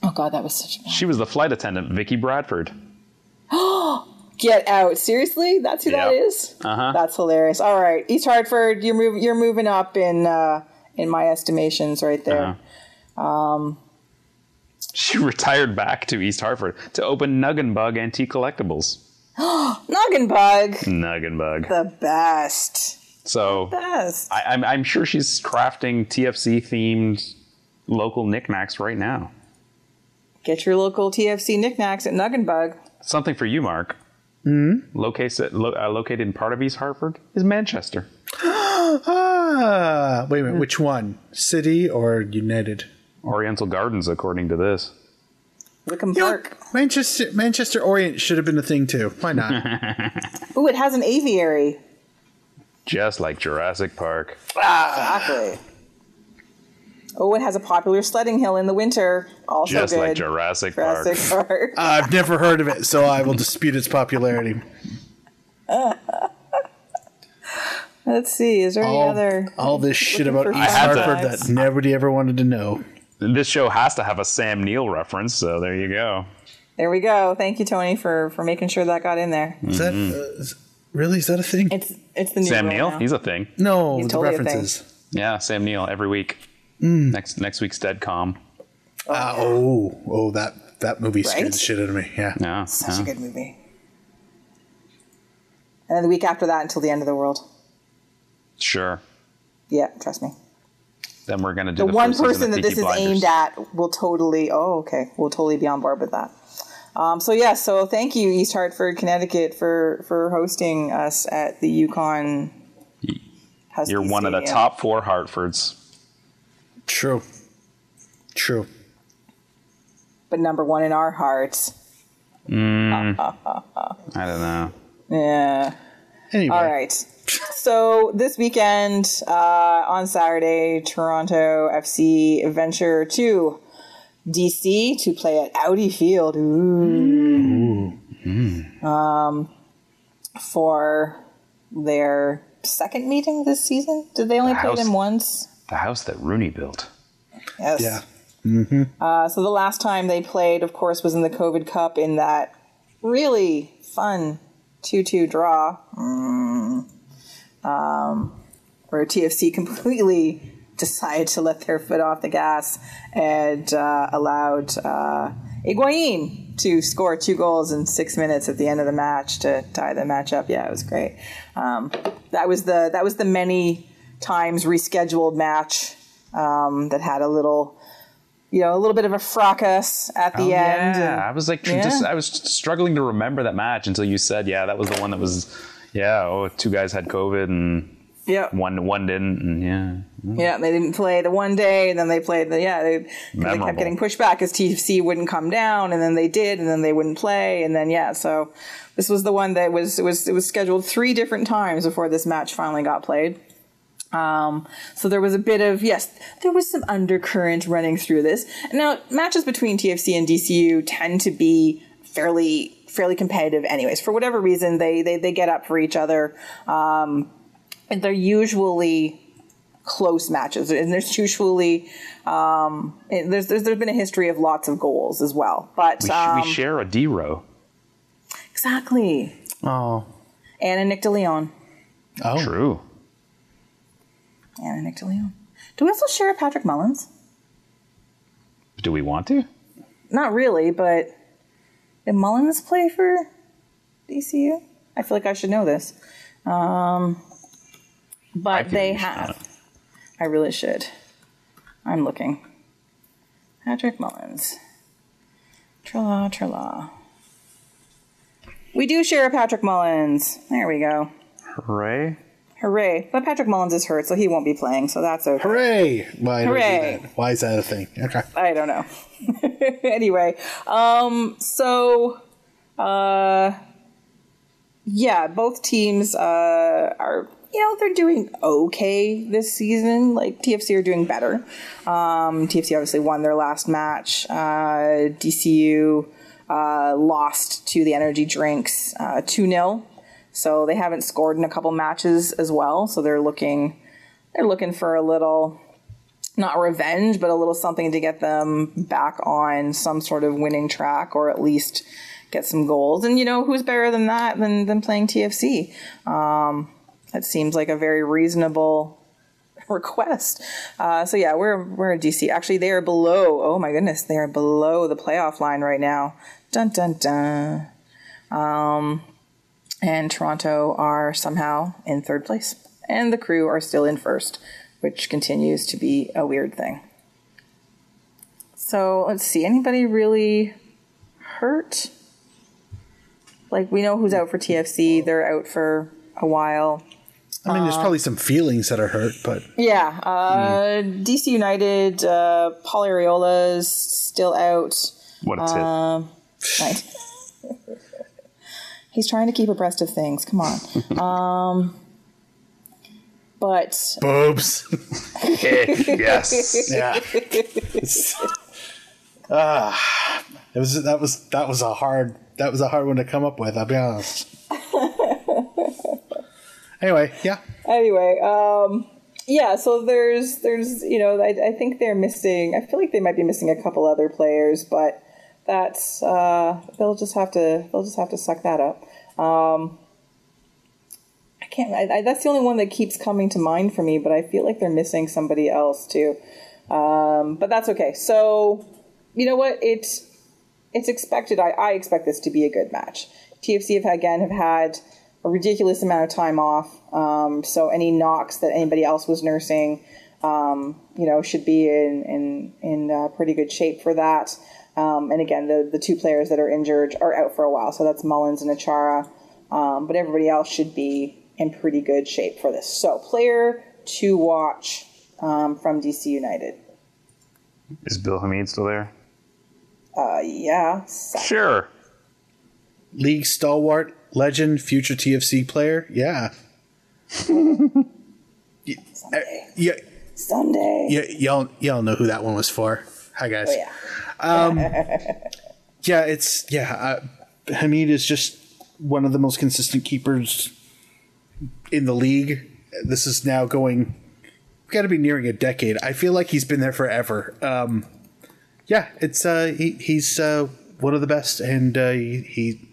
Oh God, that was such. a She was the flight attendant, Vicky Bradford. Get out! Seriously, that's who that Yep. is. Uh-huh. That's hilarious. All right, East Hartford, you're moving. You're moving up in uh, in my estimations right there. Uh-huh. She retired back to East Hartford to open Nuggenbug Antique Collectibles. Nuggenbug, Nuggenbug. the best, So best. I, I'm, I'm sure she's crafting TFC themed local knickknacks right now. Get your local TFC knickknacks at Nuggenbug. Something for you, Mark. Mm-hmm. Located, lo, uh, located in part of East Hartford is Manchester. Ah, wait a minute. Which one? City or United? Oriental Gardens, according to this. Wickham You know Park. Manchester Manchester Orient should have been a thing too. Why not? Ooh, it has an aviary. Just like Jurassic Park. Exactly. Oh, it has a popular sledding hill in the winter. Also Just good. like Jurassic Park. Jurassic Park. I've never heard of it, so I will dispute its popularity. Let's see. Is there any All, other? all this shit about for East Hartford that nobody ever wanted to know. This show has to have a Sam Neill reference, so there you go. There we go. Thank you, Tony, for for making sure that got in there. Is that uh, is- really is that a thing? It's it's the new Sam rule Neill, now. he's a thing. no, He's the totally references. Yeah, Sam Neill every week. Next next week's Dead Calm. Ah, oh, oh, that that movie scared Right? the shit out of me. Yeah. Yeah, Such yeah. a good movie. And then the week after that until the end of the world. sure. Yeah, trust me. Then we're gonna do The, the, one first person that this Peaky is aimed at will totally. Oh, okay. we'll totally be on board with that. Um, so yeah, so thank you, East Hartford, Connecticut, for for hosting us at the UConn. Husky You're one of the top four Hartfords. True. True. but number one in our hearts. I don't know. Yeah. Anyway. All right. So this weekend uh, on Saturday, Toronto FC venture to DC to play at Audi Field. Ooh. Um, for their second meeting this season. Did they only The play them once? The house that Rooney built. Yes. Yeah. Mm-hmm. Uh, so the last time they played, of course, was in the COVID Cup in that really fun 2 2 draw. Mm. Um, where TFC completely decided to let their foot off the gas and uh, allowed uh, Higuain to score two goals in six minutes at the end of the match to tie the match up. Yeah, it was great. Um, that was the that was the many times rescheduled match um, that had a little, you know, a little bit of a fracas at the Oh, end. Yeah, and- I was like, Yeah. just I was struggling to remember that match until you said, yeah, that was the one that was, yeah, oh, two guys had COVID and yeah, one one didn't, and yeah, Yeah, they didn't play the one day, and then they played the yeah. They, they kept getting pushed back because TFC wouldn't come down, and then they did, and then they wouldn't play, and then yeah. So this was the one that was it was it was scheduled three different times before this match finally got played. Um, so there was a bit of yes, there was some undercurrent running through this. Now matches between TFC and DCU tend to be fairly fairly competitive, anyways. For whatever reason, they they they get up for each other. Um, and they're usually close matches, and there's usually um, there's, there's there's been a history of lots of goals as well. But we, sh- um, we share a DeRo. exactly, Oh, and a Nick DeLeon, oh, True. and a Nick DeLeon. Do we also share a Patrick Mullins? Do we want to? Not really, but did Mullins play for DCU? I feel like I should know this. Um, but they you should know have. I really should. I'm looking. Patrick Mullins. Trela, trela. We do share a Patrick Mullins. There we go. Hooray! Hooray. But Patrick Mullins is hurt, so he won't be playing, so that's okay. hooray! Why, do do Hooray. that? Why is that a thing? Okay. I don't know. anyway, um, so, uh, yeah, both teams uh, are, you know, they're doing okay this season. Like TFC are doing better. Um, TFC obviously won their last match. Uh, DCU uh, lost to the Energy Drinks uh, two 0 so they haven't scored in a couple matches as well. So they're looking, they're looking for a little not revenge, but a little something to get them back on some sort of winning track or at least get some goals. And you know, who's better than that than, than playing TFC? Um, that seems like a very reasonable request. Uh, so yeah, we're, we're a DC. Actually, they are below, oh my goodness, they are below the playoff line right now. Dun, dun, dun. Um, and Toronto are somehow in third place. And the crew are still in first, which continues to be a weird thing. So let's see. Anybody really hurt? Like, we know who's out for TFC. They're out for a while. I mean, there's probably some feelings that are hurt, but Yeah. Uh, DC United, uh, Paul Arriola's still out. What a tip! Um, Right. He's trying to keep abreast of things. Come on. Um, but boobs. yes. yeah. It's- Ah, it was that was that was a hard that was a hard one to come up with. I'll be honest. Anyway, yeah. anyway, um, yeah. So there's there's you know I, I think they're missing. I feel like they might be missing a couple other players, but that's uh, they'll just have to they'll just have to suck that up. Um, I can't. I, I, that's the only one that keeps coming to mind for me, but I feel like they're missing somebody else too. Um, but that's okay. So you know what? It's it's expected. I, I expect this to be a good match. TFC have again have had a ridiculous amount of time off. Um, so any knocks that anybody else was nursing, um, you know, should be in in in uh, pretty good shape for that. Um, and again, the the two players that are injured are out for a while. So that's Mullins and Achara. Um, but everybody else should be in pretty good shape for this. So player to watch um, from DC United. Is Bill Hamid still there? Uh, yeah. Sure. League stalwart, legend, future TFC player. Yeah. Someday. Yeah. Someday. Yeah, y'all, y'all know who that one was for. Hi guys. Oh, yeah. Yeah, it's yeah. Uh, Hamid is just one of the most consistent keepers in the league. This is now going. Got to be nearing a decade. I feel like he's been there forever. Um, yeah, it's uh, he, he's uh, one of the best, and uh, he, he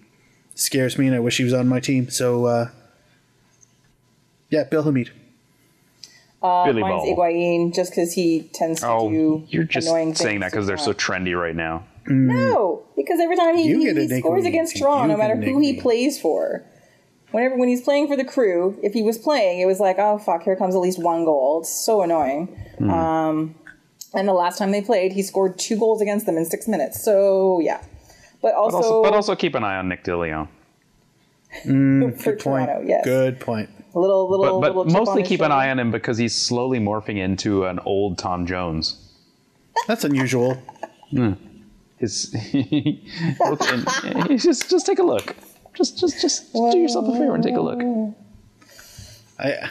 scares me, and I wish he was on my team. So, uh, yeah, Bill Hamid. Billy Mine's Ball. Higuain, just because he tends to Oh, do you're just annoying saying that because they're so trendy right now. No, because every time he, You he, get he nickname. scores against You Toronto, no matter who he plays for. Whenever when he's playing for the crew, if he was playing, it was like, oh fuck, here comes at least one goal. It's so annoying. Hmm. Um, and the last time they played, he scored two goals against them in six minutes. So yeah, but But also, also, but also keep an eye on Nick DeLeon. Mm, for Toronto, yes, Good point. a little little But, but chip on mostly his keep an eye on him because he's slowly morphing into an old Tom Jones. That's unusual. Hmm. His, and- just just take a look. Just just just do yourself a favor and take a look. I,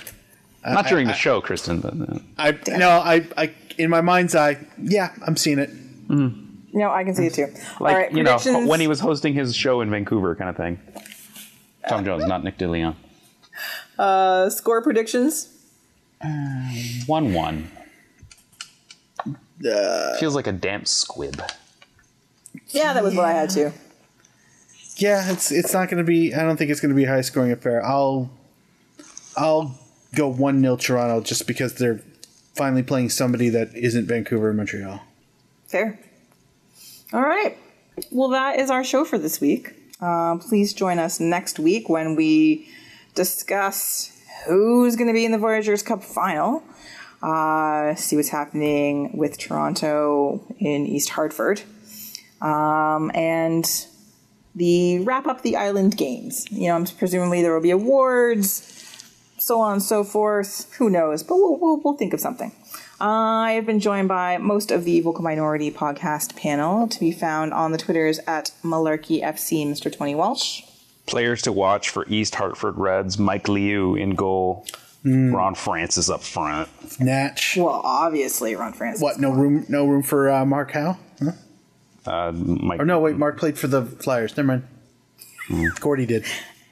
Not during the show, Kristen, but uh, I no, I, I, in my mind's eye, yeah, I'm seeing it. Hmm. No, I can see it too. like All right, you know when he was hosting his show in Vancouver, kind of thing. Tom Jones, not Nick DeLeon. uh, score predictions. One one. Feels like a damp squib. Yeah, that was what I had too. Yeah, it's it's not going to be. I don't think it's going to be a high scoring affair. I'll I'll go one 0 Toronto just because they're finally playing somebody that isn't Vancouver and Montreal. Fair. All right. Well, that is our show for this week. Uh, please join us next week when we discuss who's going to be in the Voyageurs Cup final. Uh, see what's happening with Toronto in East Hartford. Um, and the wrap up the island games. You know, presumably there will be awards, so on and so forth. Who knows? But we'll, we'll, we'll think of something. I have been joined by most of the Vocal Minority podcast panel to be found on the Twitters at Malarkey FC, Mr. Tony Walsh. Players to watch for East Hartford Reds: Mike Liut in goal, Ron Francis up front. Natch. Well, obviously, Ron Francis. What? No room. No room for uh, Mark Howe. Huh? Uh, Mike, Or no, wait. Mark played for the Flyers. Never mind. Gordy did.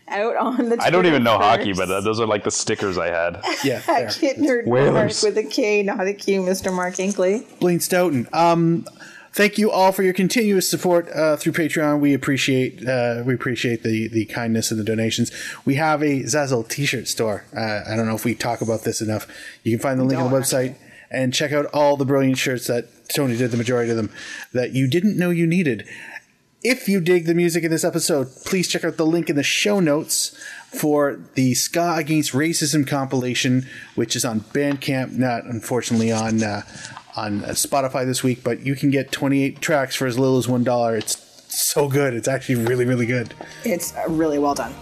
Out on the I don't even know hockey, but uh, those are like the stickers I had. Yeah. Fair. At Kid Nerd Mark with a K, not a Q, Mr. Mark Inkley. Blaine Stoughton. Um, thank you all for your continuous support uh, through Patreon. We appreciate uh, we appreciate the the kindness and the donations. We have a Zazzle T-shirt store. Uh, I don't know if we talk about this enough. You can find the link on the don't, website and check out all the brilliant shirts that Tony did. The majority of them that you didn't know you needed. If you dig the music in this episode, please check out the link in the show notes for the Ska Against Racism compilation, which is on Bandcamp, not unfortunately on uh, on Spotify this week, but you can get 28 tracks for as little as one dollar. It's so good. It's actually really, really good. It's uh, really well done.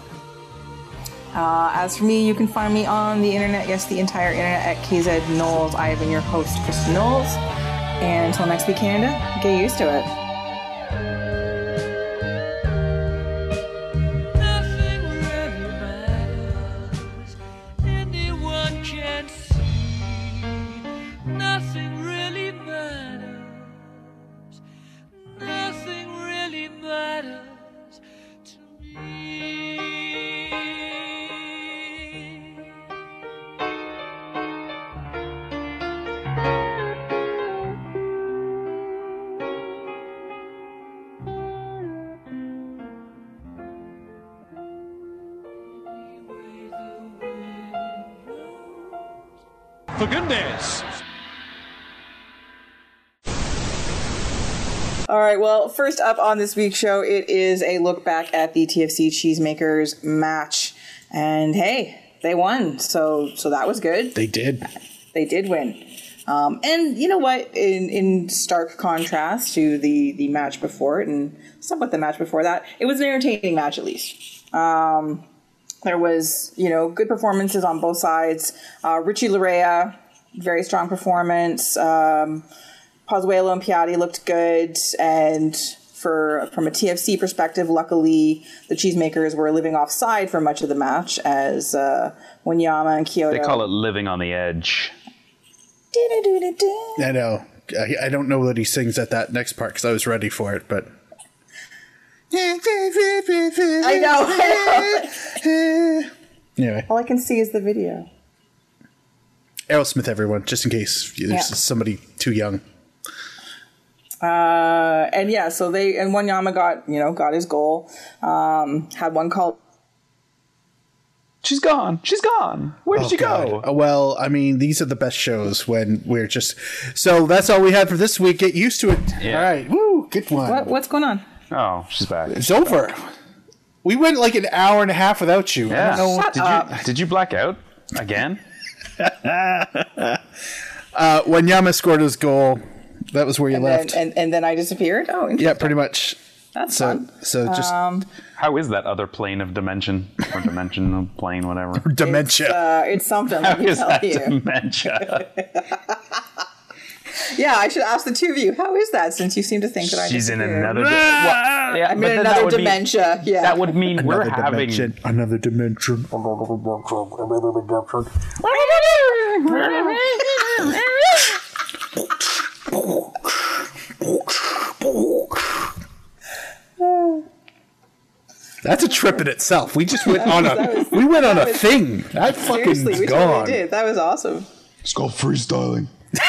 Uh, as for me, you can find me on the internet, yes, the entire internet at KZ Knowles. I have been your host, Kristen Knowles. And until next week, Canada, get used to it. For goodness. All right, well, first up on this week's show, it is a look back at the TFC Cheesemakers match. And hey, they won. So so that was good. They did. They did win. Um, and you know what? In in stark contrast to the the match before it, and somewhat the match before that, it was an entertaining match at least. Um, there was you know good performances on both sides. Uh, Richie Laryea, very strong performance. Um, Pozuelo and Piatti looked good, and for from a TFC perspective, luckily the cheesemakers were living offside for much of the match as uh, Wanyama and Quioto. They call it living on the edge. I know. I, I don't know that he sings at that next part because I was ready for it, but. I know. I know. Anyway, All I can see is the video. Aerosmith, everyone, just in case there's Yeah. somebody too young. Uh, and yeah, so they and Wanyama got you know got his goal. Um, had one call She's gone. She's gone. Where did Oh, she go? Uh, Well, I mean, these are the best shows when we're just. So that's all we had for this week. Get used to it. Yeah. All right. Woo, good one. What, what's going on? Oh, she's back. It's over. We went like an hour and a half without you. I Yeah. don't know. Shut did up. you did you black out again? Uh, Wanyama scored his goal, that was where you And left. then, and, and then I disappeared. Oh, interesting. yeah, pretty much. that's So, fun. so just How is that other plane of dimension or dimensional plane, whatever? dementia. Uh, it's something. Let How me is tell that you. dementia? Yeah, I should ask the two of you. How is that? Since you seem to think that I She's in disappeared? another. Di- well, yeah, I'm in another would mean- dementia. yeah, that would mean we're Another having. dimension. Another dimension. That's a trip in itself. We just went on a was- we went on a was- thing. That fucking seriously, we gone. totally did. That was awesome. It's called freestyling.